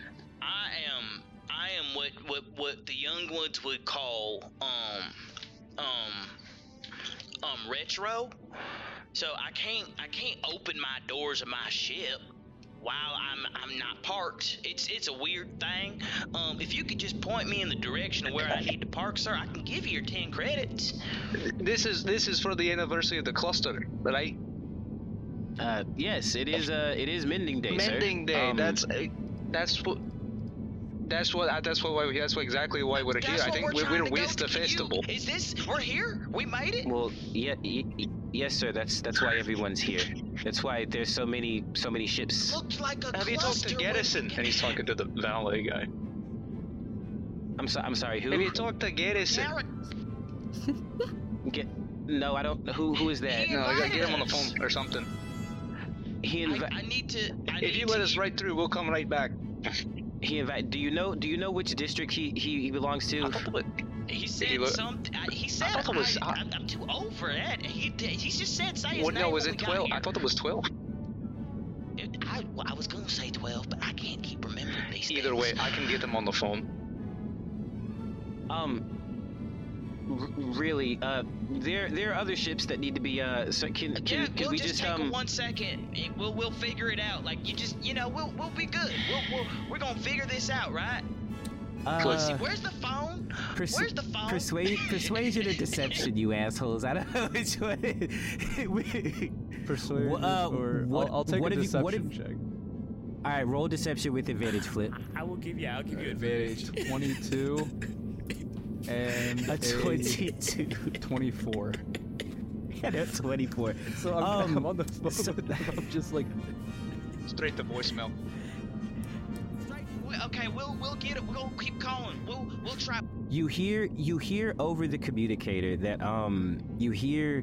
I am, I am what, what, what the young ones would call, um, um, um, retro. So I can't, I can't open my doors of my ship while I'm, I'm not parked. It's, it's a weird thing. Um, if you could just point me in the direction of where I need to park, sir, I can give you your ten credits. This is this is for the anniversary of the cluster, right? Uh, yes, it is. Uh, it is Mending Day, sir. Mending Day. Um, that's uh, that's what. That's what. That's what. That's what exactly why we're here. That's I what think we're we're, trying we're to go with the to. You- Is this? We're here. We made it. Well, yeah, y- y- yes, sir. That's that's why everyone's here. That's why there's so many so many ships. Looked like a Have you talked to cluster when- Garrison? And he's talking to the valet guy. I'm so, I'm sorry. Who? Have you talked to Garrison? Garrett, Get, no, I don't. Who who is that? He No, you gotta get him on the phone or something. He I, invi- I need to. I If need you to let us get- right through, we'll come right back. he invite. Do you know? Do you know which district he he, he belongs to? I thought it was, He said He something. I- He said thought it was- I, am I'm too old for that. He did- he just said say his well, name. no, was it 12? I thought it was 12. It- I, well, I was gonna say twelve, but I can't keep remembering these Either things. way, I can get him on the phone. Um. R- really, uh, there there are other ships that need to be uh. So can can, yeah, can we'll we just, just take um? one second. and We'll we'll figure it out. Like you just you know we'll we'll be good. We'll, we'll we're gonna figure this out, right? Let's see. Uh, Where's the phone? persu- Where's the phone? persuade, persuasion or deception, you assholes. I don't know which one. Persuade Wha- uh, or what- I'll, I'll take what a if you- what deception if- check. All right, roll deception with advantage, Flip. I will give you. I'll give you Advantage 22 and A 22. 24. Yeah, that's 24. So I'm, Um, I'm on the phone so- with them. I'm just like, Straight to voicemail. Well, Okay, we'll we'll get it. We'll keep calling. We'll we'll try. You hear you hear over the communicator that um you hear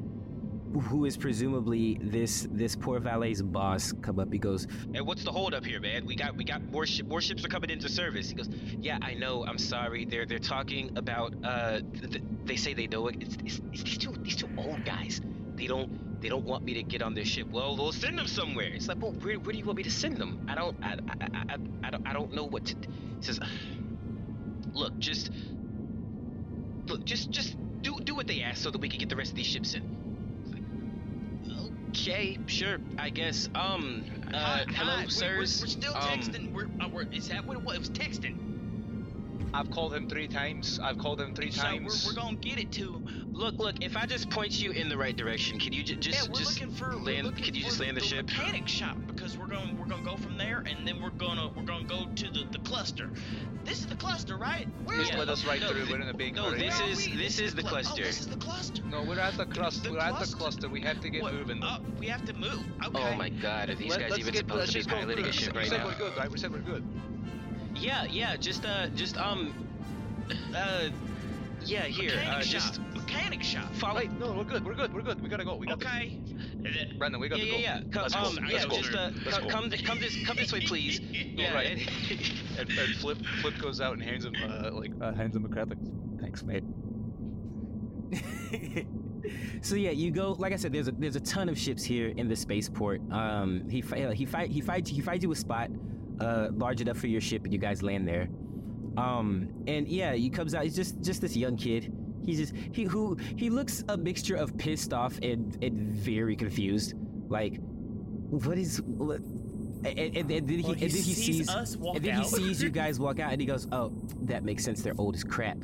who is presumably this this poor valet's boss, come up. He goes, And what's the hold up here, man? We got we got more ship more ships are coming into service. He goes, yeah, I know. I'm sorry. They're they're talking about uh, th- th- they say they know it. It's, it's, it's these two these two old guys. They don't they don't want me to get on their ship. Well, we'll send them somewhere. It's like, well, where, where do you want me to send them? I don't I, I, I, I don't I don't know what to. He says, look, just look, just just do do what they ask so that we can get the rest of these ships in. Okay, sure, I guess. Um, uh, Hi, hello, hi, we- we're, sirs. We're, still Um, texting. We're, uh, we're, is that what it was? It was texting. I've called him three times. I've called him three So times. we're, we're gonna get it to him. Look, look. If I just point you in the right direction, can you j- just yeah, we're just looking for. we're land? looking Can you for just land the, ship? mechanic shop because we're going. We're gonna go from there, and then we're gonna we're gonna go to the, the cluster. This is the cluster, right? Where is Just the- let us right no, through. th- We're in a big no, hurry. this is we? this is the clu- oh, cluster. Oh, this is the cluster. No, we're at the cluster. We're at the cluster? cluster. We have to get What- moving. Oh, we have to move. Oh okay. Oh my God! Are these Let- guys even supposed to be piloting a ship right now? we right said we're good, right? We said we're good. Yeah, yeah. Just uh, just um, uh, yeah. Here, Mechanic uh, shop. just Mechanic shop. follow. Wait, no, we're good. We're good. We're good. We gotta go. We got Okay. Brandon, we got yeah, to go. yeah. Come, Let's um, go. yeah, Let's go. just uh, Let's come, go. come, come this, come this way, please. Yeah, Right. and- and, and Flip Flip goes out and hands him uh, like Uh, hands him a credit. Thanks, mate. so yeah, you go. Like I said, there's a there's a ton of ships here in the spaceport. Um, he fi- uh, he fight he finds he finds you a spot, uh, large enough for your ship, and you guys land there. Um, and yeah, he comes out. He's just just this young kid. He's just he who he looks a mixture of pissed off and and very confused. Like, what is what? And, and, and then he, Well, and then he sees, us walk and then out. he sees you guys walk out, and he goes, "Oh, that makes sense. They're old as crap."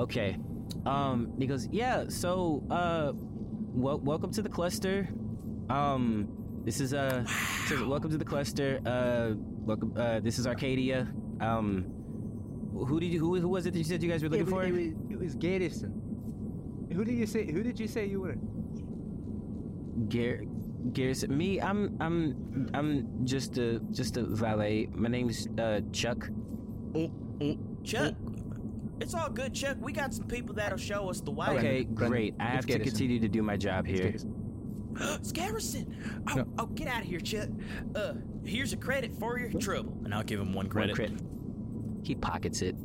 Okay. Um, he goes, "Yeah. So, uh, wel- welcome to the cluster. Um, this is uh, says, welcome to the cluster. Uh, welcome. Uh, this is Arcadia. Um, who did you? Who, who was it that you said you guys were looking it, for? it, was, it was Garrison. Who did you say? Who did you say you were? Gar- Garrison. Me. I'm. I'm. I'm just a just a valet. My name's uh Chuck. Chuck, it's all good, Chuck. We got some people that'll show us the way. Okay, great. I it's have to continue to do my job It's here. Garrison. it's Garrison. Oh, No. oh, get out of here, Chuck. Uh, here's a credit for your trouble, and I'll give him one credit. One credit. crit. He pockets it.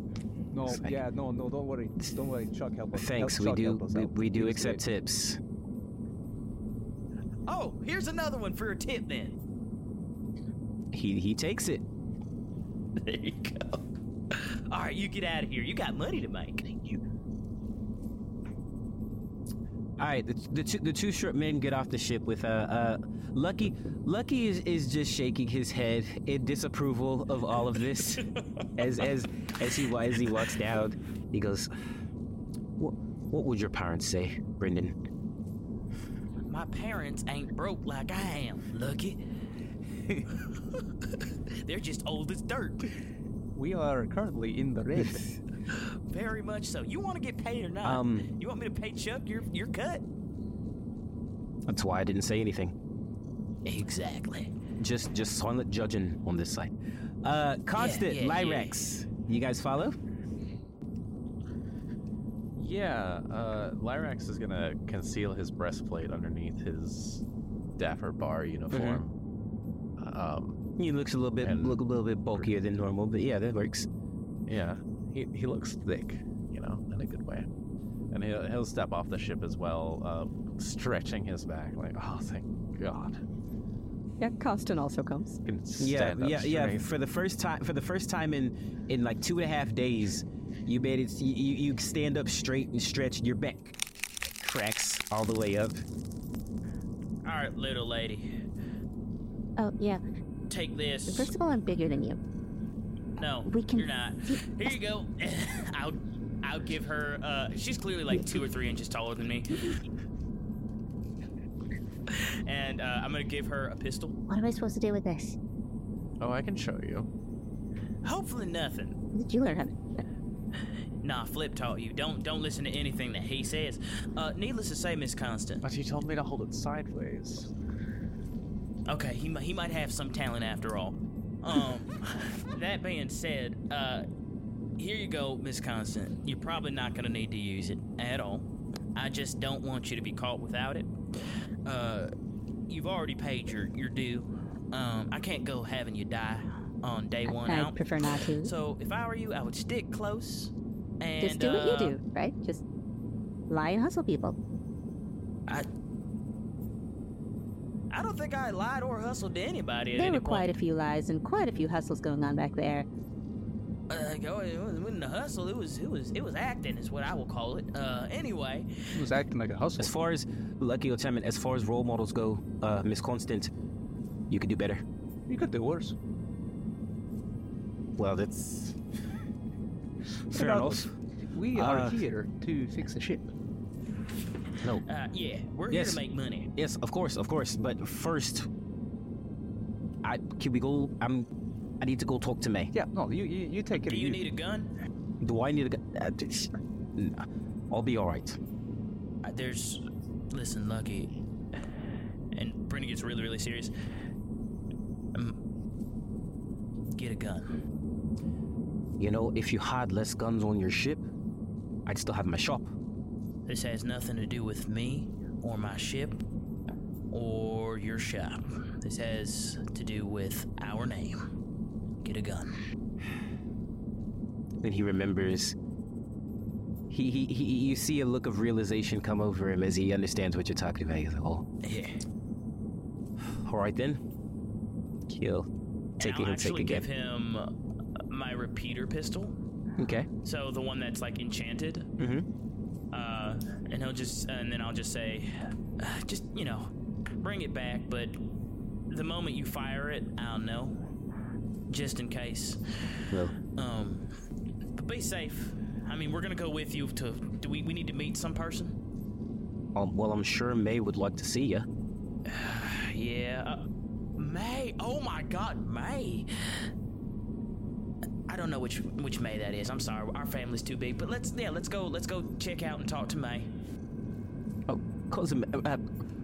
No, It's like- yeah, no, no, don't worry, don't worry. Chuck, help us. Thanks. help, We Chuck, do. help us We, we do was accept great. tips. Oh, here's another one for a tip then. He he takes it. There you go. All right, you get out of here. You got money to make. All right, the, the two the two short men get off the ship with uh uh Lucky Lucky is, is just shaking his head in disapproval of all of this as as as he wa- as he walks down. He goes, "What what would your parents say, Brenden?" My parents ain't broke like I am, Lucky. They're just old as dirt. We are currently in the red. Very much so. You want to get paid or not? Um, you want me to pay Chuck your your cut? That's why I didn't say anything. Exactly. Just just silent judging on this side. Uh, Constance yeah, yeah. Lyrax, you guys follow? Yeah, uh, Lyrax is gonna conceal his breastplate underneath his dapper bar uniform. Um, He looks a little bit look a little bit bulkier than normal, but yeah, that works. yeah, he he looks thick, you know, in a good way. And he'll he'll step off the ship as well, uh, stretching his back like, oh, thank God. Yeah, Constance also comes. Can Yeah, stand up yeah, yeah. For the first time, for the first time in in like two and a half days, you made it. You, you you stand up straight and stretch. Your back cracks all the way up. All right, little lady, Oh, yeah. take this. First of all, I'm bigger than you. No, We can you're not. Here you go. I'll I'll give her. Uh, she's clearly like two or three inches taller than me. And uh, I'm gonna give her a pistol. What am I supposed to do with this? Oh, I can show you. Hopefully nothing. Did you learn how to? Nah, Flip taught you. Don't don't listen to anything that he says. Uh, needless to say, Miss Constance. But he told me to hold it sideways. Okay, he he might have some talent after all. Um, that being said, uh, here you go, Miss Constance. You're probably not gonna need to use it at all. I just don't want you to be caught without it. uh, you've already paid your your due. Um, I can't go having you die on day one I'd out. prefer not to. So if I were you, I would stick close. And Just do what you uh, do, right? Just lie and hustle people. I I don't think I lied or hustled to anybody at There any were quite point. a few lies and quite a few hustles going on back there. Uh, go- it wasn't a hustle. It was it was it was acting, is what I will call it. Uh, anyway, it was acting like a hustle. As far as Lucky Lieutenant, as far as role models go, uh, Miss Constance, you could do better. You could do worse. Well, that's fair enough. We are Uh, here to fix the ship. No. uh, yeah, we're Yes. here to make money. Yes, of course, of course. But first, I can we go? I'm. I need to go talk to May. Yeah, no, you you, you take it. Do you need a gun? Do I need a gun? Uh, d- nah, I'll be all right. Uh, there's, listen, Lucky, and Brenden gets really really serious. Um, get a gun. You know, if you had less guns on your ship, I'd still have my shop. This has nothing to do with me or my ship or your shop. This has to do with our name. Get a gun. Then he remembers. He, he, he, you see a look of realization come over him as he understands what you're talking about. He's like, oh, Yeah. all right then. He'll take and it. I'll He'll take again. give him my repeater pistol. Okay. So the one that's like enchanted. Mm-hmm. Uh, and he'll just, and then I'll just say, uh, just you know, bring it back. But the moment you fire it, I'll know, just in case. Well, Um, but be safe. I mean, we're gonna go with you to. Do we? We need to meet some person. um, well, I'm sure May would like to see you. Yeah. Uh, May. Oh my God, May. I don't know which which May that is. I'm sorry, our family's too big. But let's yeah, let's go let's go check out and talk to May. Oh, calls him uh, uh,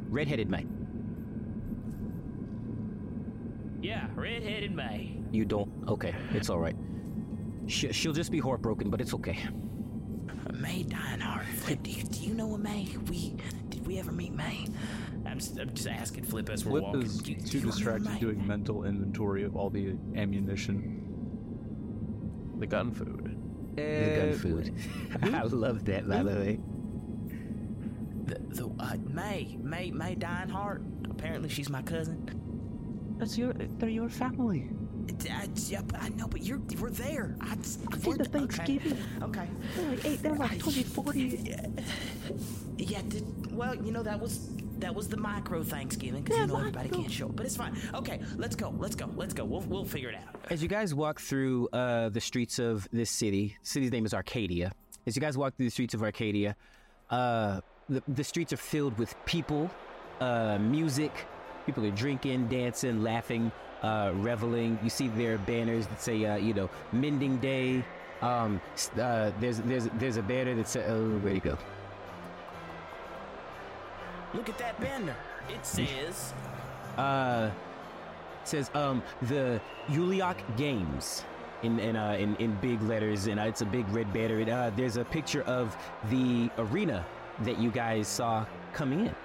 redheaded May. Yeah, redheaded May. You don't. Okay, it's all right. She, she'll just be heartbroken, but it's okay. May Dionheart. Flip, do you, do you know a May? We did we ever meet May? I'm just, I'm just asking Flip as we're Flip walking. is Do you- do too you distracted doing mental inventory of all the ammunition. The gun food. the gun food. I love that, by the way. The, the uh, May May May Dionheart. Apparently, she's my cousin. That's your. They're your family. I, yeah, I know, but you're we're there. I, I did the Thanksgiving. Okay. They're like eight. They're like 20, 40. Yeah, yeah did, well, you know that was that was the micro Thanksgiving because Yeah, you know everybody micro. can't show up, but it's fine. Okay, let's go, let's go, let's go. We'll we'll figure it out. As you guys walk through uh, the streets of this city, the city's name is Arcadia. As you guys walk through the streets of Arcadia, uh, the, the streets are filled with people, uh, music. People are drinking, dancing, laughing, uh, reveling. You see their banners that say, uh, you know, Mending Day. Um, uh, there's there's there's a banner that says, oh, where'd it go? Look at that banner. It says uh says um the Yuliak Games in in uh in, in big letters and uh, it's a big red banner. And, uh, there's a picture of the arena that you guys saw coming in.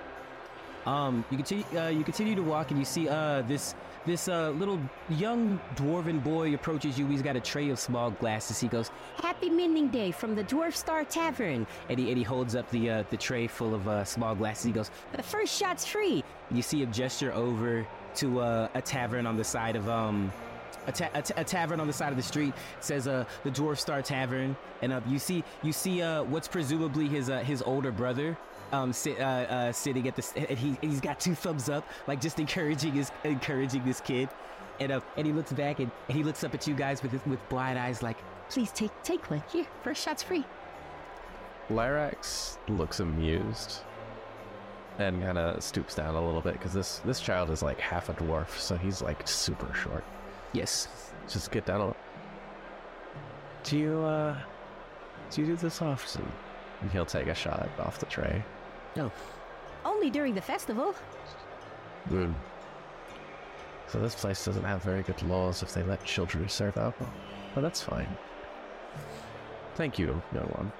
Um, you continue uh, you continue to walk and you see uh this this uh little young dwarven boy approaches you. He's got a tray of small glasses. He goes, "Happy Mending Day from the Dwarf Star Tavern." And he and he holds up the uh, the tray full of uh, small glasses. He goes, "The first shot's free." You see him gesture over to uh, a tavern on the side of um a, ta- tavern on the side of the street says uh the dwarf star tavern and uh, you see you see uh what's presumably his uh, his older brother um sit, uh, uh sitting at the and he he's got two thumbs up like just encouraging his encouraging this kid and uh and he looks back and, and he looks up at you guys with with wide eyes like Please take take one. Here, first shot's free. Lyrax looks amused and kind of stoops down a little bit because this this child is like half a dwarf, so he's like super short. Yes. Just get down a little. Do you uh do you do this often? And he'll take a shot off the tray. No. Only during the festival. Good. So this place doesn't have very good laws if they let children serve alcohol. But that's fine. Thank you, young one.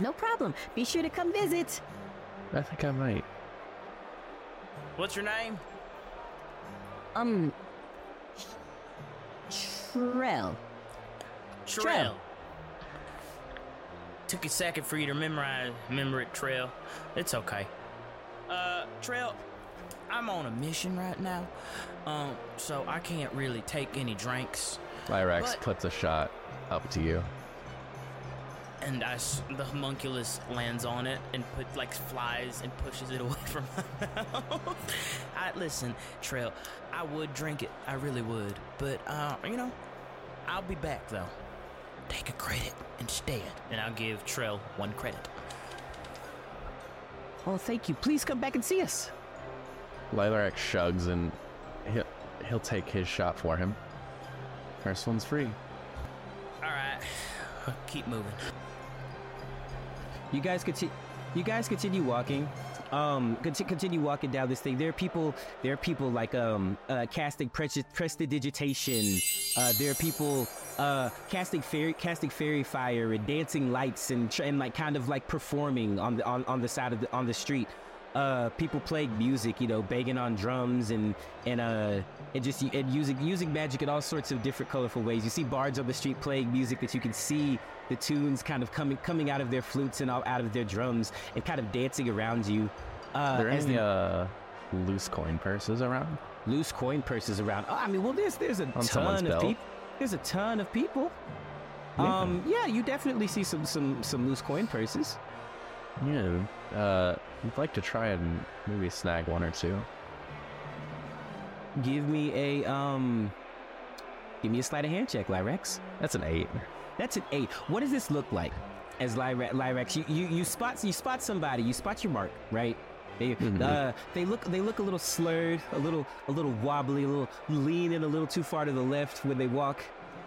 No problem. Be sure to come visit. I think I might. What's your name? Um. Trell. Trail. Took a second for you to memorize, remember it, Trail. It's okay. Uh, Trail, I'm on a mission right now, um, so I can't really take any drinks. Lyrax But- puts a shot up to you. And I, the homunculus lands on it and put like flies and pushes it away from my mouth. I listen, Trail. I would drink it, I really would, but uh, you know, I'll be back though. Take a credit instead, and I'll give Trell one credit. Oh, thank you. Please come back and see us. Lyrax shrugs and he'll, he'll take his shot for him. First one's free. All right, keep moving. You guys continue. You guys continue walking. Um, conti- continue walking down this thing. There are people. There are people like um uh, casting presti- prestidigitation. Uh, there are people uh casting fairy casting fairy fire and dancing lights and and like kind of like performing on the on, on the side of the on the street. Uh, people playing music, you know, banging on drums and and uh and just and using using magic in all sorts of different colorful ways. You see bards on the street playing music that you can see the tunes kind of coming coming out of their flutes and all out of their drums and kind of dancing around you. Uh, Are there any the- uh, loose coin purses around? loose coin purses around. Oh, I mean, well, there's there's a On ton of people. There's a ton of people. Yeah. Um, yeah, you definitely see some some some loose coin purses. Yeah. Uh, you'd like to try and maybe snag one or two. Give me a um, give me a sleight of hand check, Lyrax. That's an eight. That's an eight. What does this look like? As Lyra- Lyrax, you, you you spot you spot somebody, you spot your mark, right? They Mhm. uh, they look they look a little slurred, a little a little wobbly, a little leaning a little too far to the left when they walk,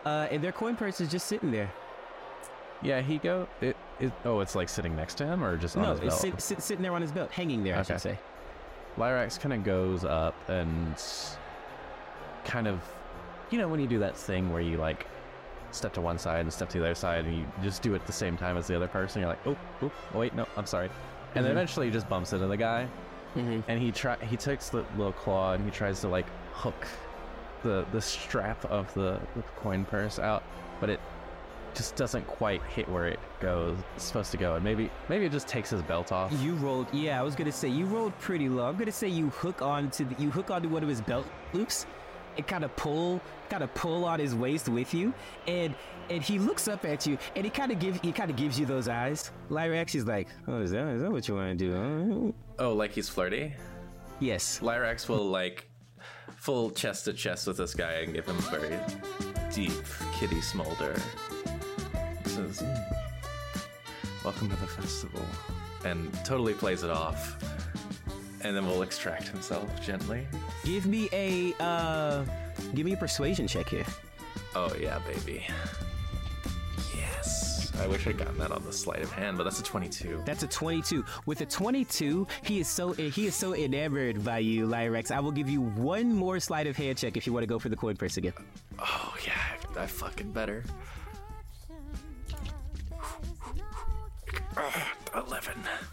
uh, and their coin purse is just sitting there. Yeah, he go. It, it. Oh, it's like sitting next to him, or just on no, his belt. it's sit, sit, sitting there on his belt, hanging there, I Okay. should say. Lyrax kind of goes up and kind of, you know, when you do that thing where you like step to one side and step to the other side, and you just do it at the same time as the other person. You're like, oh, oh, oh wait, no, I'm sorry. And then Mhm. eventually he just bumps into the guy, Mhm. and he try he takes the little claw and he tries to like hook the the strap of the, the coin purse out, but it just doesn't quite hit where it goes it's supposed to go, and maybe maybe it just takes his belt off. You rolled, yeah. I was gonna say you rolled pretty low. I'm gonna say you hook on to the, you hook onto one of his belt loops, and kind of pull, kind of pull on his waist with you, and and he looks up at you, and he kind of give he kind of gives you those eyes. Lyrax is like, oh, is that is that what you want to do? Oh, like he's flirty? Yes. Lyrax will like full chest to chest with this guy and give him a very deep kitty smolder. Says, "Hmm, Welcome to the festival. And totally plays it off. And then we'll extract himself gently. Give me a uh, give me a persuasion check here. Oh, yeah, baby. Yes. I wish I'd gotten that on the sleight of hand, but that's a 22. That's a 22. With a 22, he is so he is so enamored by you, Lyrax. I will give you one more sleight of hand check if you want to go for the coin purse again. Oh, yeah, I fucking better.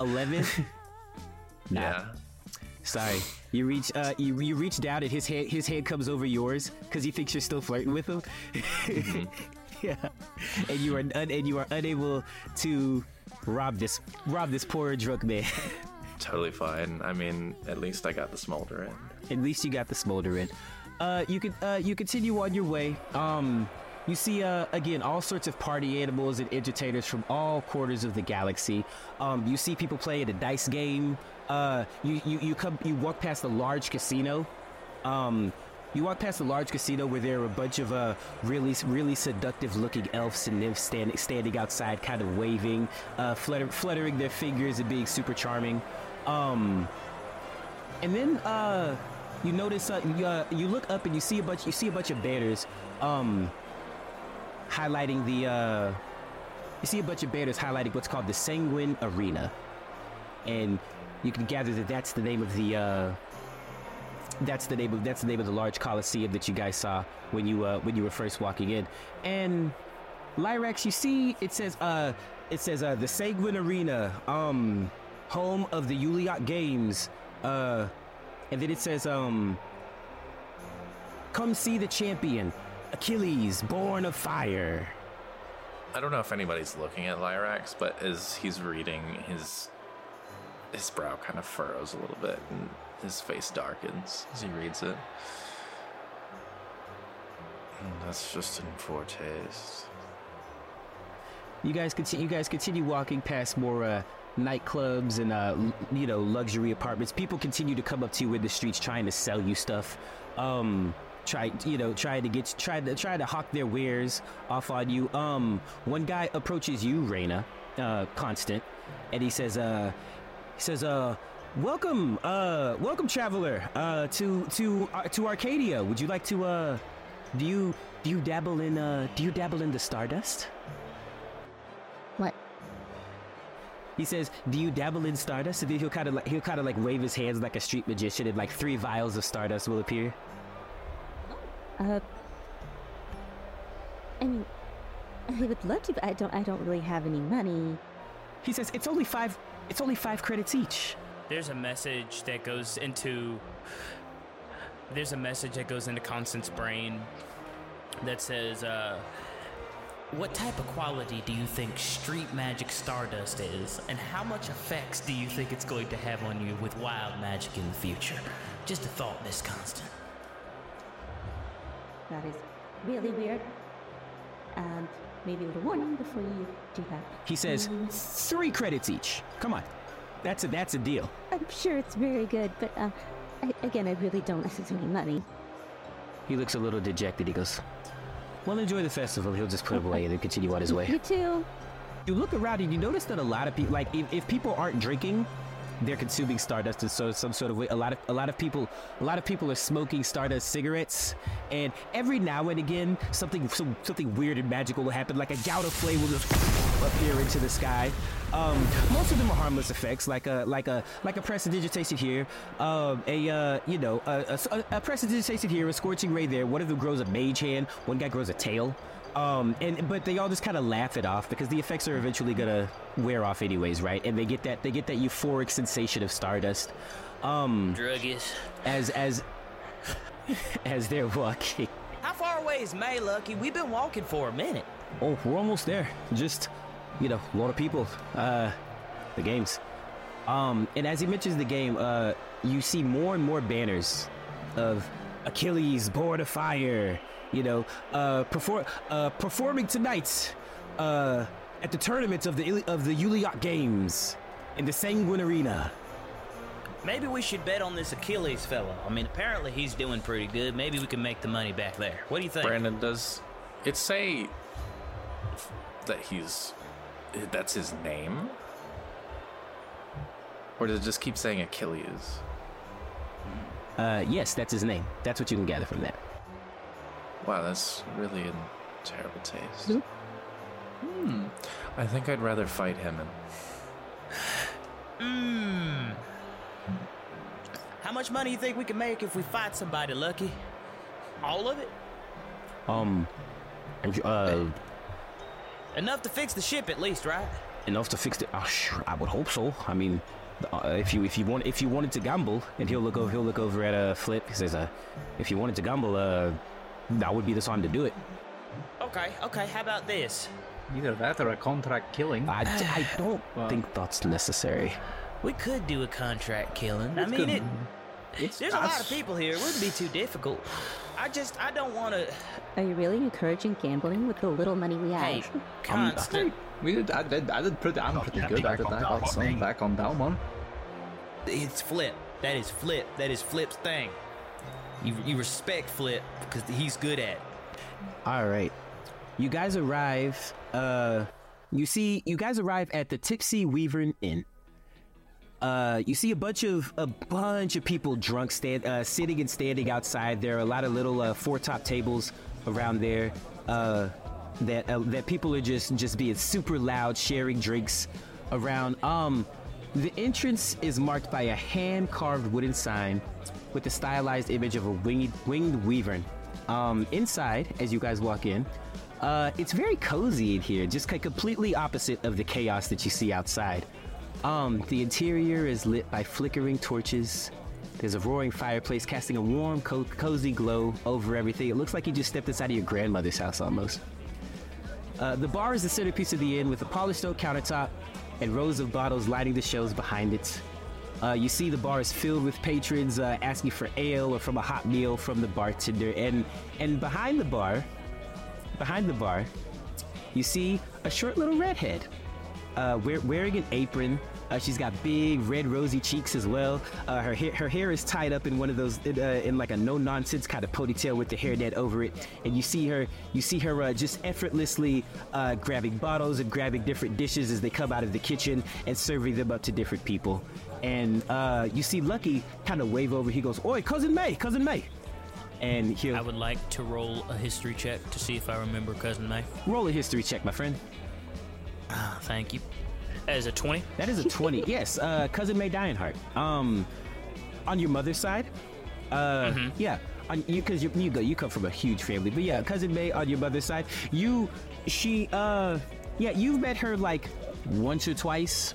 11. 11. Yeah. Sorry. You reach uh you, you reach down and his head his head comes over yours because he thinks you're still flirting with him. yeah. And you are un- and you are unable to rob this rob this poor drunk man. Totally fine. I mean, at least I got the smolder in. At least you got the smolder in. Uh, you can uh, you continue on your way. Um, you see uh, again all sorts of party animals and entertainers from all quarters of the galaxy. Um, you see people playing a dice game. Uh, you, you you come you walk past a large casino. Um, you walk past a large casino where there are a bunch of uh, really, really seductive-looking elves and nymphs standing, standing outside, kind of waving, uh, flutter, fluttering their fingers and being super charming. Um, and then uh, you notice uh, you, uh, you look up and you see a bunch you see a bunch of banners um, highlighting the uh, you see a bunch of banners highlighting what's called the Sanguine Arena, and you can gather that that's the name of the uh, that's the name of that's the name of the large coliseum that you guys saw when you uh, when you were first walking in, and Lyrax, you see it says uh it says uh the Sanguine Arena, um home of the Yuliak Games, uh and then it says, um, "Come see the champion, Achilles, born of fire." I don't know if anybody's looking at Lyrax, but as he's reading, his his brow kind of furrows a little bit, and his face darkens as he reads it. And that's just an in foretaste. You guys continue. You guys continue walking past more uh, nightclubs and uh, l- you know luxury apartments. People continue to come up to you in the streets trying to sell you stuff. Um, try you know trying to get try to try to hawk their wares off on you. Um, one guy approaches you, Rayna, uh, Constance, and he says, uh, he says, uh. Welcome, uh, welcome, traveler, uh, to to uh, to Arcadia. Would you like to, uh, do you do you dabble in, uh, do you dabble in the stardust? What? He says, "Do you dabble in stardust?" And then he'll kind of like he'll kind of like wave his hands like a street magician, and like three vials of stardust will appear. Uh, I mean, I would love to, but I don't. I don't really have any money. He says, "It's only five. It's only five credits each." There's a message that goes into. There's a message that goes into Constance's brain that says, uh, What type of quality do you think street magic stardust is? And how much effects do you think it's going to have on you with wild magic in the future? Just a thought, Miss Constance. That is really weird. And maybe a little warning before you do that. He says, three credits each. Come on, that's a that's a deal. I'm sure it's very good, but uh, I, again, I really don't have any money. He looks a little dejected. He goes, "Well, enjoy the festival." He'll just put it away and then continue on his way. You too. You look around and you notice that a lot of people, like if, if people aren't drinking, they're consuming Stardust in so some sort of way. A lot of a lot of people, a lot of people are smoking Stardust cigarettes, and every now and again, something some, something weird and magical will happen. Like a gout of flame will just appear into the sky. Um, most of them are harmless effects, like a like a like a prestidigitation here, um, a uh, you know a, a, a prestidigitation here, a scorching ray there. One of them grows a mage hand. One guy grows a tail. Um, and but they all just kind of laugh it off because the effects are eventually gonna wear off anyways, right? And they get that they get that euphoric sensation of stardust. Um, Druggies. as as as they're walking. How far away is May, Lucky? We've been walking for a minute. Oh, we're almost there. Just you know, a lot of people. Uh, the games. Um, and as he mentions the game, uh, you see more and more banners of Achilles, Born of Fire. You know, uh, perform uh, performing tonight uh, at the tournament of the Ili- of the Uliak Games in the Sanguine Arena. Maybe we should bet on this Achilles fellow. I mean, apparently he's doing pretty good. Maybe we can make the money back there. What do you think? Brandon, does it say that he's that's his name? Or does it just keep saying Achilles? Uh, yes, that's his name. That's what you can gather from that. Wow, that's really in terrible taste. Hmm. I think I'd rather fight him and Mmm. How much money you think we can make if we fight somebody, Lucky? All of it? Um, uh, Enough to fix the ship, at least, right? enough to fix the. Oh, sure, I would hope so. I mean, uh, if you if you want if you wanted to gamble, and he'll look over he'll look over at uh, Flip. He says, uh, if you wanted to gamble, uh, that would be the time to do it. Okay, okay. How about this? Either that or a contract killing. I, I don't Well- think that's necessary. We could do a contract killing. I mean, good. it. It's- There's a lot of people here. It wouldn't be too difficult. I just, I don't want to. Are you really encouraging gambling with the little money we have? Hey, Constance. We did. I did. I did pretty. I'm pretty good at it. I got some back on Dalmon. It's Flip. That is Flip. That is Flip's thing. You, you respect Flip because he's good at. All right, you guys arrive. Uh, you see, you guys arrive at the Tipsy Wyvern Inn. Uh, you see a bunch of a bunch of people drunk, stand, uh, sitting and standing outside. There are a lot of little uh, four top tables around there. Uh, that uh, that people are just just being super loud, sharing drinks around. Um, the entrance is marked by a hand carved wooden sign with a stylized image of a winged winged wyvern. Um, inside, as you guys walk in, uh, it's very cozy in here, just completely opposite of the chaos that you see outside. Um, the interior is lit by flickering torches There's a roaring fireplace casting a warm, co- cozy glow over everything. It looks like you just stepped inside of your grandmother's house almost. Uh, the bar is the centerpiece of the inn with a polished oak countertop and rows of bottles lining the shelves behind it. Uh, you see the bar is filled with patrons uh, asking for ale or from a hot meal from the bartender, and and behind the bar, behind the bar, you see a short little redhead, uh, wear, wearing an apron. Uh, she's got big red rosy cheeks as well. Uh, her hair her hair is tied up in one of those uh, in like a no nonsense kind of ponytail with the hairnet over it, and you see her you see her uh, just effortlessly uh, grabbing bottles and grabbing different dishes as they come out of the kitchen and serving them up to different people. And uh, you see Lucky kind of wave over. He goes, "Oi, cousin May, cousin May." And he'll I would like to roll a history check to see if I remember Cousin May. roll a history check, my friend. Ah, thank you. That is a 20. That is a 20. yes, uh, cousin May Dionheart. Um, on your mother's side, uh, Mm-hmm. yeah, on you because you you go you come from a huge family, but yeah, cousin May on your mother's side, you she uh yeah you've met her like once or twice.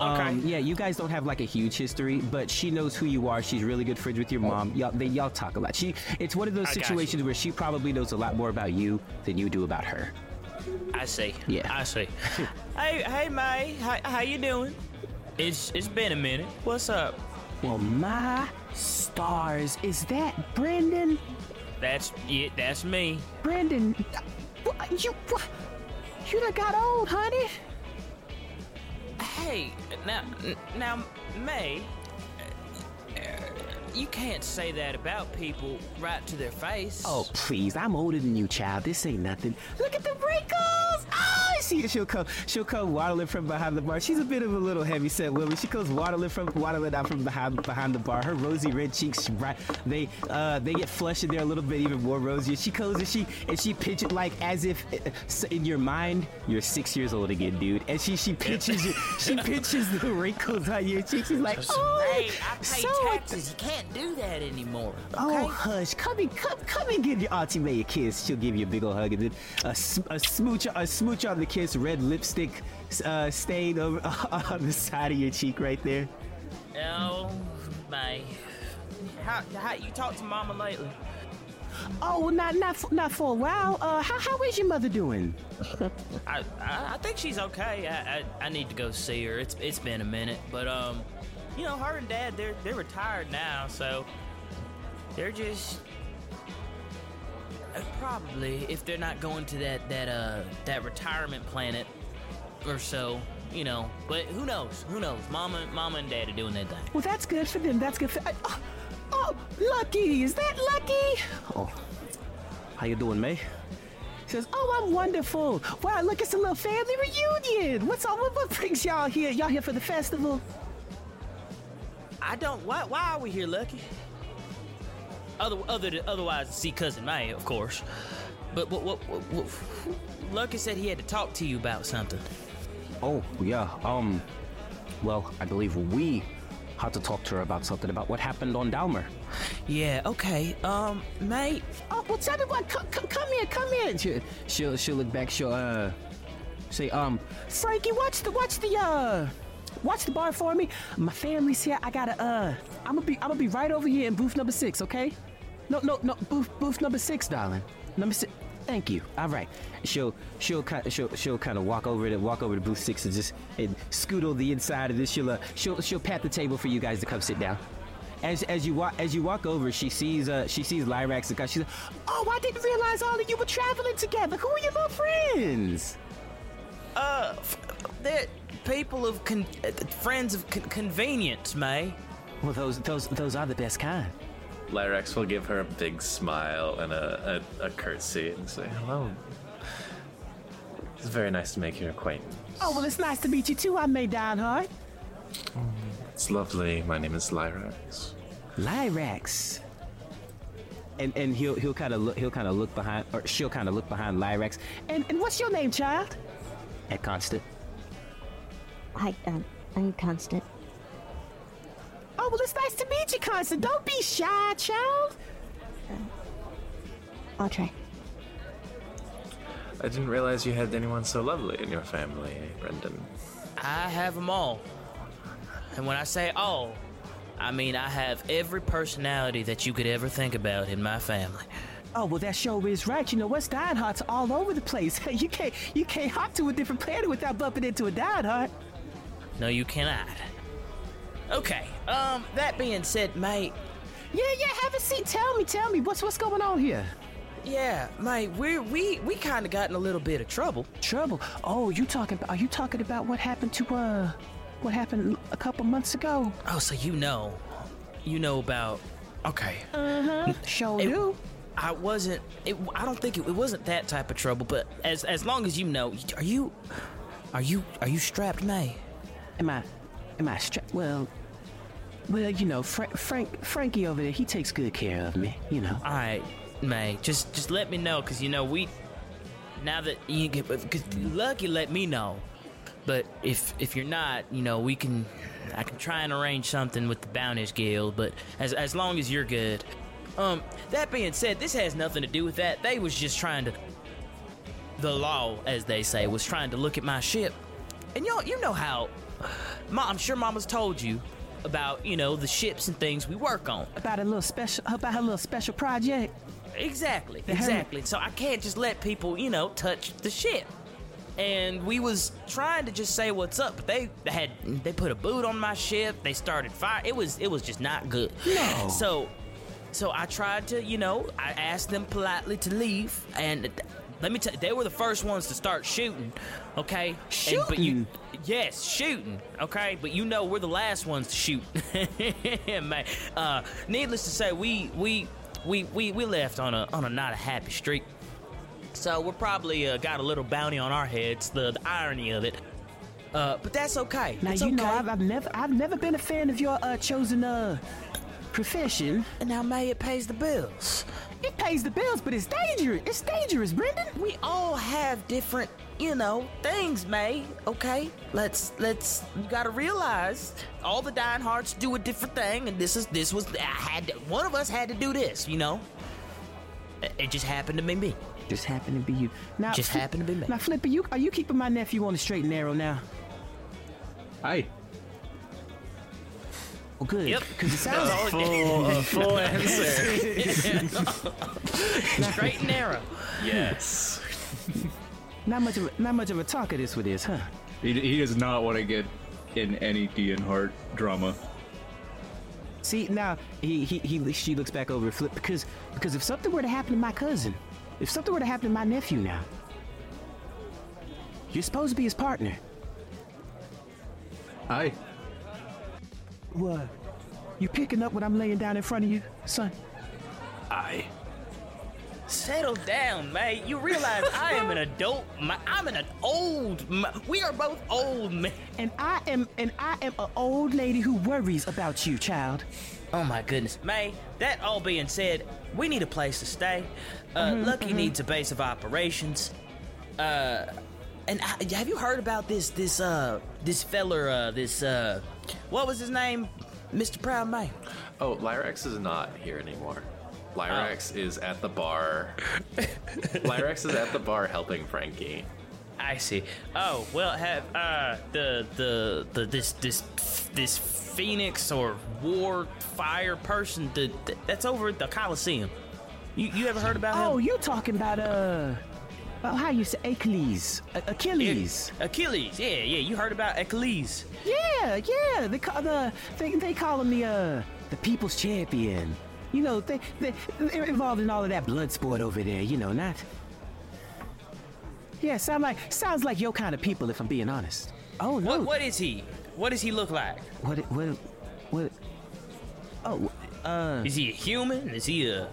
Um, yeah, you guys don't have like a huge history, but she knows who you are. She's really good friends with your mom. Y'all, they, y'all talk a lot. She, it's one of those I situations where she probably knows a lot more about you than you do about her. I see. Yeah. I see. hey, hey, May. How, how you doing? It's it's been a minute. What's up? Well, my stars, is that Brenden? That's it. That's me. Brenden, you you done got old, honey. Hey, now, now, May. You can't say that about people right to their face. Oh, please, I'm older than you, child. This ain't nothing. Look at the wrinkles. Oh, see, she'll come, she'll come waddling from behind the bar. She's a bit of a little heavy set woman. She comes waddling from, waddling out from behind, behind the bar. Her rosy red cheeks, right, they, uh, they get flushed and they're a little bit even more rosy. She goes and she, and she pitches like as if, uh, in your mind, you're six years old again, dude. And she, she pitches, you, she pitches the wrinkles on your cheeks. She's like, oh, Hey, I pay so taxes. You can't do that anymore. Oh, hush! Come and come, come and give your auntie May a kiss. She'll give you a big old hug and then a, a smooch, a smooch on the kiss. Red lipstick uh, stain over on the side of your cheek right there. Oh, my! How, how you talked to Mama lately? Oh, well, not not for, not for a while. Uh, how how is your mother doing? I, I, I think she's okay. I, I I need to go see her. It's it's been a minute, but um, you know, her and Dad they're they're retired now, so they're just probably if they're not going to that that uh that retirement planet or so, you know. But who knows? Who knows? Mama Mama and Dad are doing their thing. Well, that's good for them. That's good for. Uh, oh, oh, Lucky, is that Lucky? Oh, how you doing, May? She says, "Oh, I'm wonderful. Wow, look, it's a little family reunion. What's all? What, what brings y'all here? Y'all here for the festival? I don't. Why? Why are we here, Lucky? Other, other, otherwise, see cousin May, of course. But what, what, what, what? Lucky said he had to talk to you about something. Oh, yeah. Um, well, I believe we had to talk to her about something about what happened on Dalmer. Yeah. Okay. Um, mate. Oh, well, tell me what. Come, come, come in, come in. She'll, she'll, she'll look back. She'll uh say, um, Frankie, watch the, watch the, uh, watch the bar for me. My family's here. I gotta, uh, I'm gonna be, I'm gonna be right over here in booth number six. Okay? No, no, no, booth, booth number six, darling. Number six. Thank you. All right. She'll she'll kind of she'll she'll kind of walk over to walk over to booth six and just and scoot on the inside of this. She'll uh, she'll she'll pat the table for you guys to come sit down. As as you walk as you walk over, she sees uh she sees Lyrax and guy. She's like, oh, I didn't realize all of you were traveling together. Who are your little friends? Uh, f- they're people of con- uh, friends of con- convenience, May. Well, those those those are the best kind. Lyrax will give her a big smile and a, a, a curtsy and say, hello. It's very nice to make your acquaintance. Oh well, it's nice to meet you too. I'm May Dionheart. It's lovely. My name is Lyrax. Lyrax. And and he'll he'll kind of look he'll kind of look behind or she'll kind of look behind Lyrax. And and what's your name, child? At Constance. Hi, um, I'm Constance. Oh well, it's nice to meet you, Constance. Don't be shy, child. I'll try. I didn't realize you had anyone so lovely in your family, Brenden. I have them all. And when I say all, I mean, I have every personality that you could ever think about in my family. Oh well, that show is right. You know, West Dionheart's all over the place. you can't you can't hop to a different planet without bumping into a Dionheart. No, you cannot. Okay. Um. That being said, mate. Yeah, yeah. Have a seat. Tell me, tell me, what's what's going on here? Yeah, mate. We we we kind of got in a little bit of trouble. Trouble? Oh, you talking? Are you talking about what happened to uh, what happened a couple months ago? Oh, so you know, you know about? Okay. Uh huh. Sure It- do. I wasn't. It, I don't think it, it wasn't that type of trouble. But as as long as you know, are you, are you are you strapped, May? Am I? Am I strapped? Well, well, you know, Fra- Frank Frankie over there, he takes good care of me. You know. All right, May. Just just let me know, cause you know we. Now that you get, cause Lucky let me know, but if if you're not, you know, we can. I can try and arrange something with the Bounties Guild, but as as long as you're good. Um, that being said, this has nothing to do with that. They was just trying to. The law, as they say, was trying to look at my ship, and y'all, you know how. Mom, I'm sure Mama's told you about you know the ships and things we work on. About a little special, about a little special project. Exactly, The Hermit- exactly. So I can't just let people, you know, touch the ship. And we was trying to just say what's up, but they had they put a boot on my ship. They started fire. It was it was just not good. No. So, so I tried to, you know, I asked them politely to leave, and th- let me tell you, they were the first ones to start shooting. Okay, And- but you, yes, shooting. Okay, but you know we're the last ones to shoot. Man, uh, needless to say, we we we we we left on a on a not a happy streak. So we're probably uh, got a little bounty on our heads. The, the irony of it. Uh, but that's okay. Now It's you know. I've, I've never I've never been a fan of your uh, chosen uh profession. And now May it pays the bills. It pays the bills, but it's dangerous. It's dangerous, Brenden. We all have different, you know, things, May. Okay, let's let's. You gotta realize all the Dionhearts do a different thing, and this is this was I had to, one of us had to do this. You know, it, it just happened to be me. Just happened to be you. Now, Just Fli- happened to be me. Now, Flipper, you are you keeping my nephew on the straight and narrow now? Aye. Well, good. Yep. Because it sounds Oh, Full, a uh, full answer. Straight and narrow. yes. not much of a, not much of a talker this with this, huh? He, he does not want to get in any Dionheart drama. See now he, he he she looks back over Flip because because if something were to happen to my cousin, if something were to happen to my nephew now, you're supposed to be his partner. Aye. What? You picking up what I'm laying down in front of you, son? I. Settle down, May. You realize I am an adult. ma- I'm an old. ma- We are both old men. And I am and I am an old lady who worries about you, child. Oh my goodness, May. That all being said, we need a place to stay. Uh, Mhm, Lucky mhm. needs a base of operations. Uh, and have you heard about this? This uh, this feller. Uh, this uh, what was his name? Mr. Proudmane. Oh, Lyrax is not here anymore. Lyrax is at the bar. Lyrax is at the bar helping Frankie. I see. Oh well, have uh the the the this this this phoenix or war fire person the, the- that's over at the Coliseum. You you ever heard about him? Oh, you talking about uh, oh, how you say Achilles? A- Achilles. Achilles. Yeah, yeah. You heard about Achilles? Yeah, yeah. They call the they, they call him the uh the people's champion. You know, they they they're involved in all of that blood sport over there. You know, not. Yeah, sound like sounds like your kind of people, if I'm being honest. Oh no. What what is he? What does he look like? What what what? Oh, uh. Is he a human? Is he a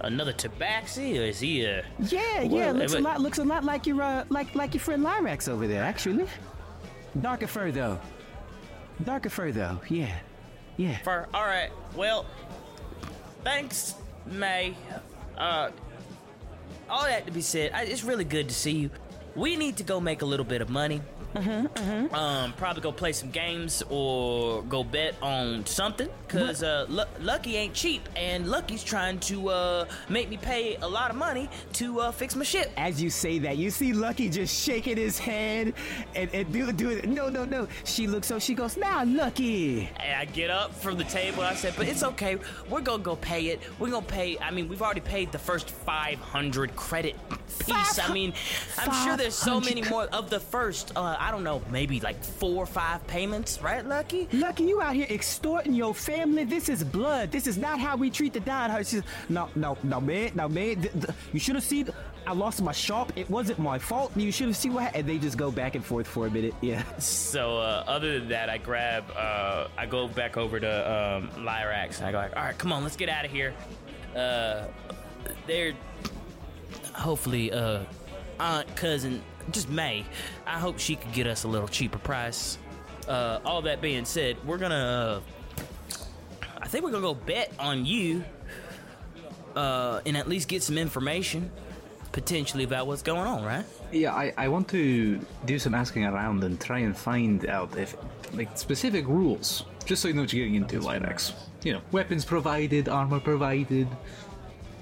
another tabaxi or is he a Yeah, yeah. Well, Looks a lot looks a lot like your uh like like your friend Lyrax over there, actually. Darker fur though. Darker fur though. Yeah. Yeah. Fur. all right. Well, thanks, May. Uh, all that to be said, I, it's really good to see you. We need to go make a little bit of money. Mm-hmm, Um, probably go play some games or go bet on something. Cause uh, Lu- Lucky ain't cheap, and Lucky's trying to uh make me pay a lot of money to uh fix my ship. As you say that, you see Lucky just shaking his head and, and do, do it. No, no, no. She looks so she goes, now Lucky. And I get up from the table. I said, "But it's okay. We're gonna go pay it. We're gonna pay. I mean, we've already paid the first 500 credit piece. I mean, I'm sure there's so many more of the first. Uh, I don't know, maybe like four or five payments, right, Lucky? Lucky, you out here extorting your family. This is blood. This is not how we treat the Dionhearts. She's- No, no, no, man, no, man. th- th- you should have seen. I lost my shop. It wasn't my fault. You should have seen what. happened. And they just go back and forth for a minute. Yeah. So uh, other than that, I grab, uh, I go back over to um, Lyrax, and I go like, "All right, come on, let's get out of here." Uh, they're hopefully uh, aunt, cousin, just May. I hope she could get us a little cheaper price. Uh, all that being said, we're gonna. Uh, I think we're gonna go bet on you, uh, and at least get some information, potentially about what's going on, right? Yeah, I, I want to do some asking around and try and find out if, like, specific rules, just so you know what you're getting into, Lyrax. You know, weapons provided, armor provided,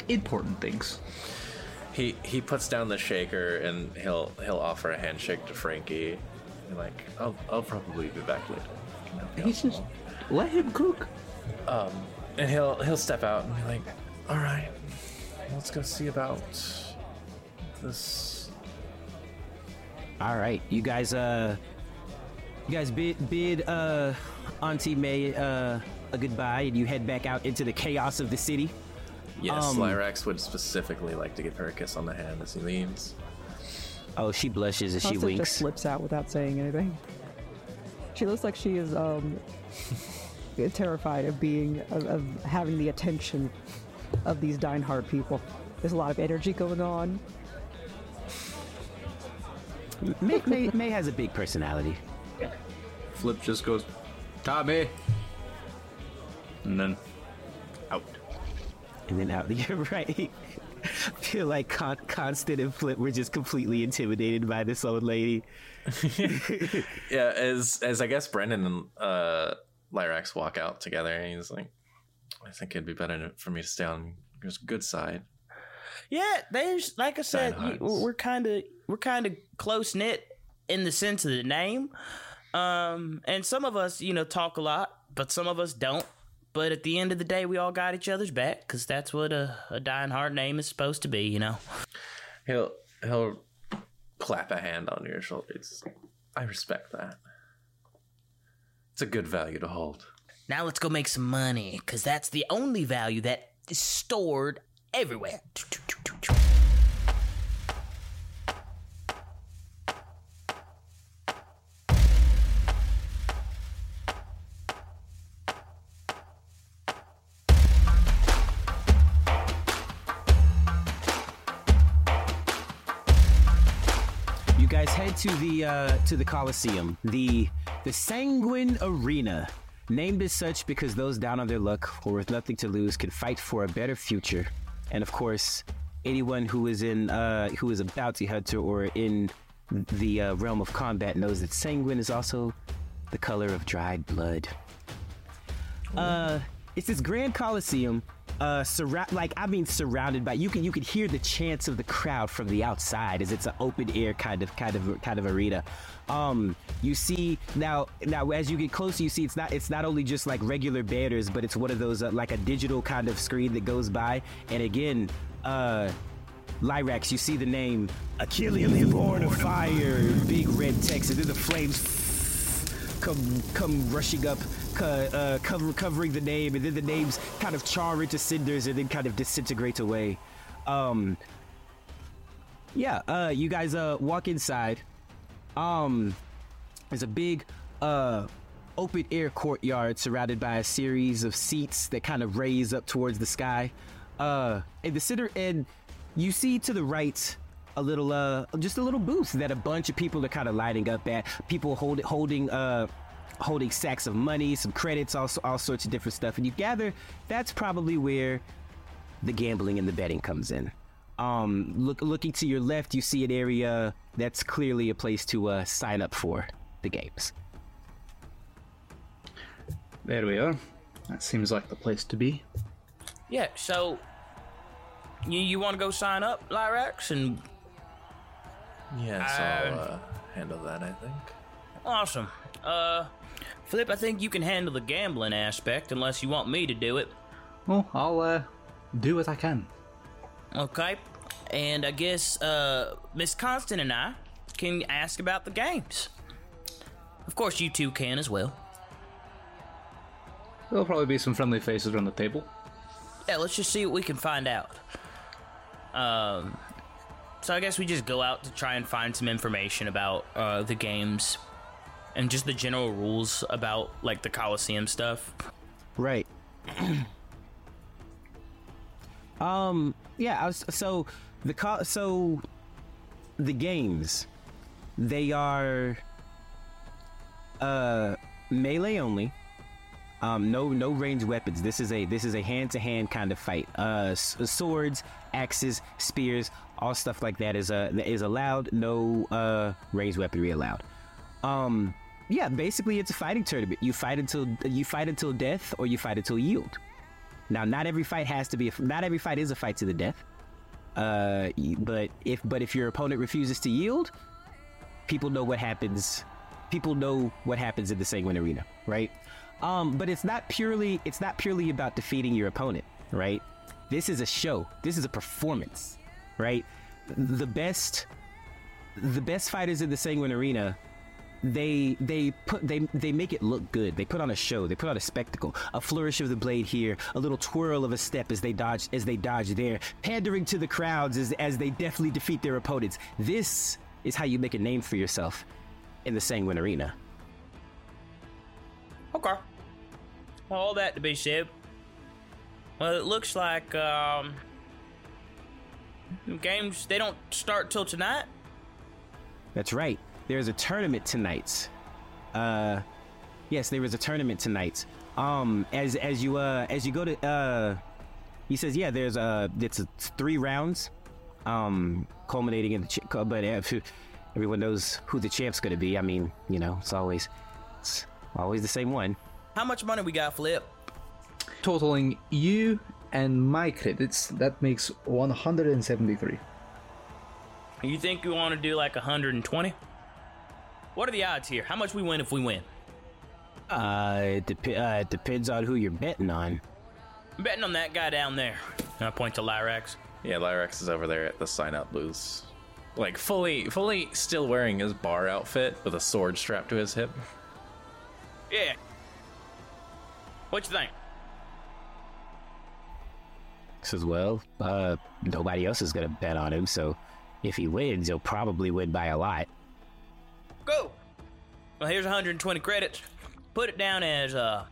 important things. He he puts down the shaker and he'll he'll offer a handshake to Frankie. And like, I'll I'll probably be back later. Can help you He's just let him cook. Um, and he'll he'll step out and be like, "All right, let's go see about this." All right, you guys. Uh, you guys bid bid uh, Auntie May uh a goodbye, and you head back out into the chaos of the city. Yes, Um, Lyrax would specifically like to give her a kiss on the hand as he leaves. Oh, she blushes as she Constance winks. just slips out without saying anything. She looks like she is um terrified of being of, of having the attention of these Dionheart people. There's a lot of energy going on. May, May, May has a big personality. Flip just goes, Tommy! And then out. And then out. You're right. I feel like Con- Constance and Flip were just completely intimidated by this old lady. Yeah, as as I guess Brenden and uh, Lyrax walk out together, and he's like, "I think it'd be better for me to stay on his good side." Yeah, there's like I said, Diehards. we're kind of we're kind of close knit in the sense of the name, um, and some of us, you know, talk a lot, but some of us don't. But at the end of the day, we all got each other's back because that's what a, a dying hard name is supposed to be, you know. He'll he'll clap a hand on your shoulder. It's, I respect that. It's a good value to hold. Now let's go make some money because that's the only value that is stored everywhere. To the uh, to the Coliseum, the the Sanguine Arena, named as such because those down on their luck or with nothing to lose can fight for a better future, and of course, anyone who is in uh, who is a bounty hunter or in the uh, realm of combat knows that sanguine is also the color of dried blood. Uh, it's this grand coliseum, uh, like I mean surrounded by. You can you could hear the chants of the crowd from the outside as it's an open air kind of kind of kind of arena. Um, you see now now as you get closer, you see it's not it's not only just like regular banners, but it's one of those uh, like a digital kind of screen that goes by. And again, uh. Lyrax, you see the name Achilles Born of Fire, big red text, and then the flames come come rushing up, uh, cover, covering the name, and then the names kind of char into cinders and then kind of disintegrate away. Um, yeah, uh, you guys uh, walk inside. Um, there's a big uh, open air courtyard surrounded by a series of seats that kind of raise up towards the sky. Uh, in the center, and you see to the right a little uh just a little boost that a bunch of people are kind of lining up at people hold, holding uh holding sacks of money some credits all, all sorts of different stuff and you gather that's probably where the gambling and the betting comes in Um, look, looking to your left, you see an area that's clearly a place to uh, sign up for the games. There we are. That seems like the place to be. Yeah, so you you want to go sign up, Lyrax, and Yes, Um, I'll uh, handle that. I think. awesome. Uh, Flip, I think you can handle the gambling aspect unless you want me to do it. Well, I'll uh, do what I can. Okay, and I guess uh, Miss Constance and I can ask about the games. Of course, you two can as well. There'll probably be some friendly faces around the table. Yeah, let's just see what we can find out. Um, so I guess we just go out to try and find some information about uh, the games and just the general rules about like the Coliseum stuff. Right. um. Yeah. I was, so the co- so the games they are uh melee only. Um, no, no ranged weapons. This is a this is a hand to hand kind of fight. Uh, s- swords, axes, spears, all stuff like that is uh is allowed. No uh ranged weaponry allowed. Um, yeah, basically it's a fighting tournament. You fight until you fight until death, or you fight until yield. Now, not every fight has to be. A, not every fight is a fight to the death. Uh, but if but if your opponent refuses to yield, people know what happens. People know what happens in the Sanguine Arena, right? Um, but it's not purely. It's not purely about defeating your opponent, right? This is a show. This is a performance, right? The best, the best fighters in the Sanguine Arena they they put they they make it look good. They put on a show. They put on a spectacle. A flourish of the blade here, a little twirl of a step as they dodge as they dodge there, pandering to the crowds as as they deftly defeat their opponents. This is how you make a name for yourself in the Sanguine Arena. Okay. All that to be said. Well, it looks like um, games they don't start till tonight. That's right. There's a tournament tonight. Uh, yes, there is a tournament tonight. Um, as as you uh as you go to uh, he says yeah, there's uh it's, it's three rounds, um, culminating in the ch- but uh, everyone knows who the champ's gonna be. I mean, you know, it's always it's always the same one. How much money we got, Flip? Totaling you and my credits, that makes 173. You think you want to do like 120? What are the odds here? How much we win if we win? Uh, it, dep- uh, it depends on who you're betting on. I'm betting on that guy down there. And I point to Lyrax. Yeah, Lyrax is over there at the sign up booth. Like fully fully still wearing his bar outfit with a sword strapped to his hip. Yeah. What you think? Says well, uh, nobody else is gonna bet on him, so if he wins, he'll probably win by a lot. Go. Well, here's 120 credits. Put it down as uh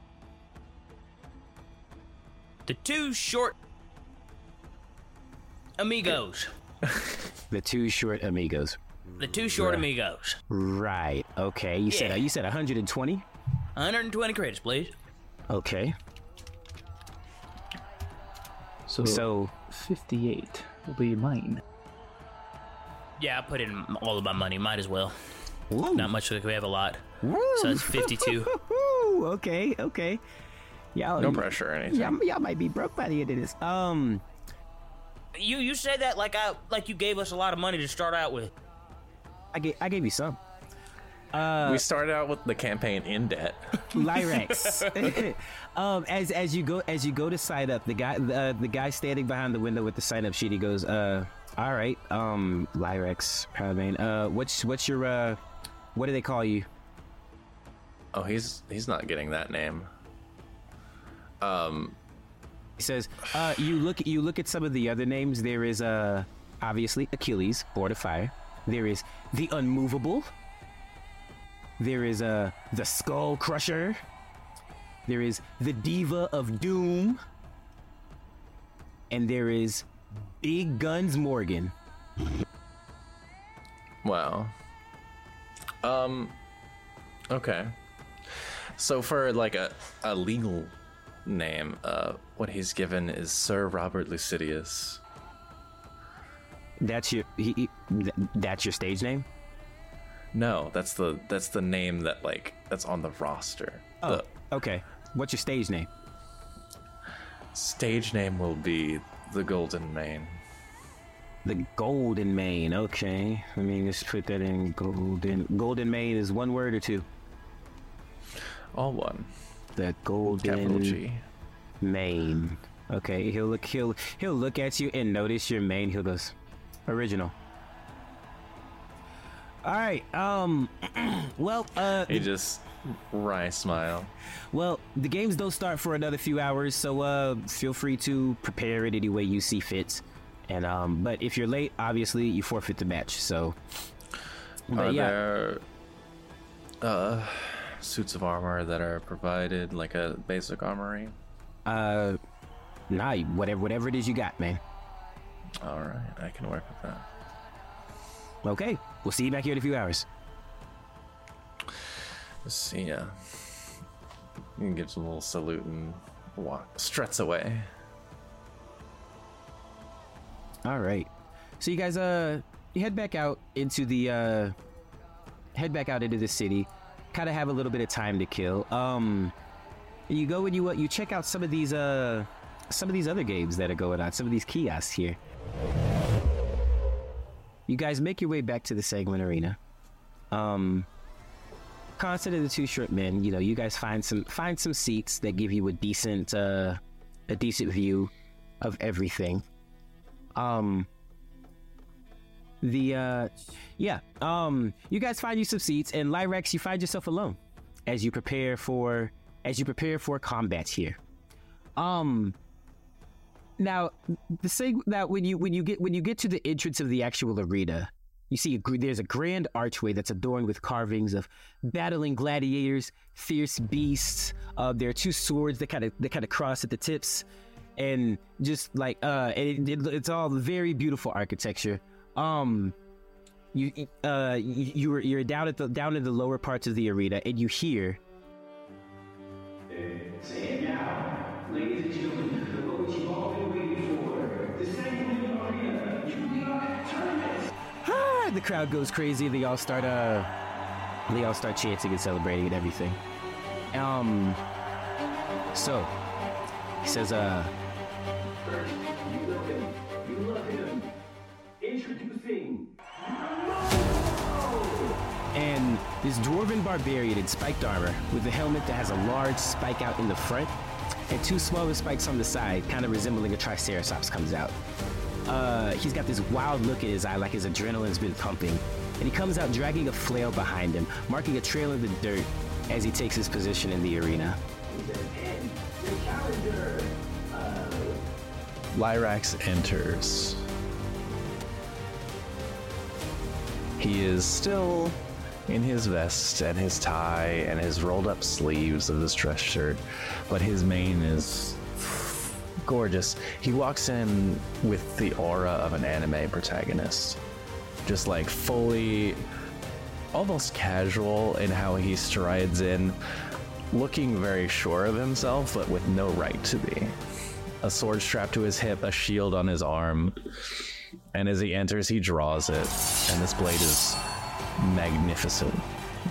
the two short amigos. The two short amigos. The two short Right. amigos. Right. Okay. You said Yeah. uh, you said 120. 120 credits, please. Okay. So, So 58 will be mine. Yeah, I put in all of my money. Might as well. Not much. like We have a lot. So it's 52. Okay. Okay. Y'all, No pressure or anything. Y'all, y'all might be broke by the end of this. Um. You you said that like I like you gave us a lot of money to start out with. I gave I gave you some. Uh, we started out with the campaign in debt. Lyrax. um, as as you go as you go to sign up, the guy uh, the guy standing behind the window with the sign up sheet, he goes, uh, "All right, um, Lyrax Proudmane, uh, what's what's your uh, what do they call you?" Oh, he's he's not getting that name. Um, He says, uh, "You look you look at some of the other names. There is uh, obviously Achilles, Born of Fire. There is the Unmovable. There is uh, the Skull Crusher. There is the Diva of Doom. And there is Big Guns Morgan. Wow. Um. Okay. So for like a a legal name, uh, what he's given is Sir Robert Lucidius. That's your he, he- th- that's your stage name. No, that's the that's the name that like that's on the roster. Oh, okay. What's your stage name? Stage name will be the Golden Mane. The Golden Mane. Okay. Let me just put that in. Golden Golden Mane is one word or two. All one. The Golden Capital G. Mane. Okay. He'll look. He'll he'll look at you and notice your mane. He'll goes, original. All right. Um. well. Uh. He just wry smile. Well, the games don't start for another few hours, so uh, feel free to prepare it any way you see fit. And um, but if you're late, obviously you forfeit the match. So, but Are yeah, there uh suits of armor that are provided like a basic armory? uh, nah, whatever whatever it is you got, man. All right, I can work with that. Okay, we'll see you back here in a few hours. See ya. You can give a little salute and walk struts away. All right. So you guys uh you head back out into the uh head back out into the city. Kind of have a little bit of time to kill. Um you go and you uh, you check out some of these uh some of these other games that are going on, some of these kiosks here. You guys make your way back to the Sanguine Arena. Um Constance and the two short men, you know, you guys find some find some seats that give you a decent uh a decent view of everything um the uh yeah um you guys find you some seats and Lyrax you find yourself alone as you prepare for as you prepare for combat here um now the thing that when you when you get when you get to the entrance of the actual arena you see a, there's a grand archway that's adorned with carvings of battling gladiators fierce beasts uh there are two swords that kind of that kind of cross at the tips and just like uh it, it, it's all very beautiful architecture. Um you uh you, you're you're down at the down in the lower parts of the arena and you hear Say it now, ladies and gentlemen, the crowd goes crazy they all start uh they all start chanting and celebrating and everything um so he says uh and this dwarven barbarian in spiked armor with a helmet that has a large spike out in the front and two smaller spikes on the side, kind of resembling a triceratops, comes out. Uh, he's got this wild look in his eye, like his adrenaline's been pumping, and he comes out dragging a flail behind him, marking a trail in the dirt as he takes his position in the arena. Lyrax enters. He is still in his vest and his tie and his rolled up sleeves of his dress shirt, but his mane is gorgeous. He walks in with the aura of an anime protagonist. Just like fully almost casual in how he strides in, looking very sure of himself, but with no right to be. A sword strapped to his hip, a shield on his arm, and as he enters, he draws it, and this blade is magnificent.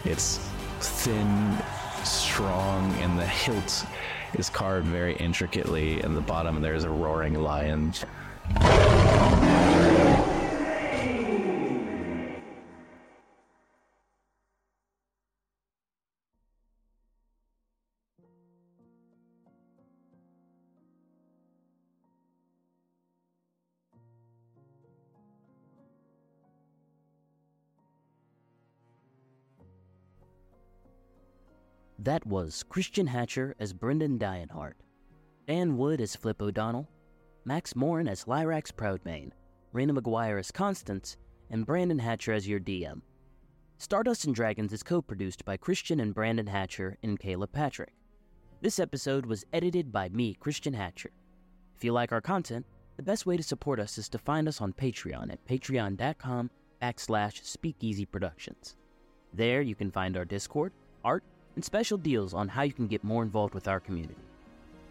It's thin, strong, and the hilt is carved very intricately. And the bottom, there's a roaring lion. That was Christian Hatcher as Brenden Dionheart, Dan Wood as Flip O'Donnell, Max Morin as Lyrax Proudmane, Rayna McGuire as Constance, and Brandon Hatcher as your DM. Stardust and Dragons is co produced by Christian and Brandon Hatcher and Caleb Patrick. This episode was edited by me, Christian Hatcher. If you like our content, the best way to support us is to find us on Patreon at patreon.com backslash speakeasy productions. There you can find our Discord, and special deals on how you can get more involved with our community.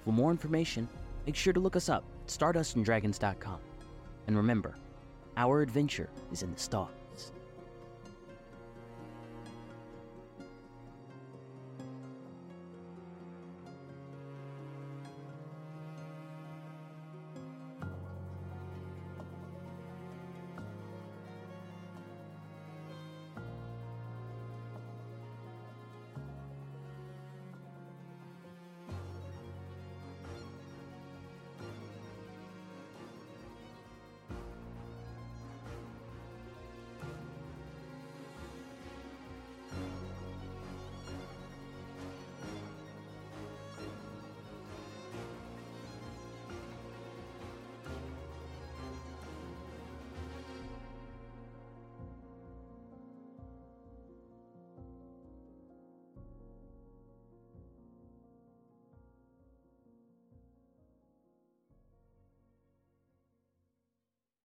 For more information, make sure to look us up at stardustanddragons.com. And remember, Our adventure is in the stalk.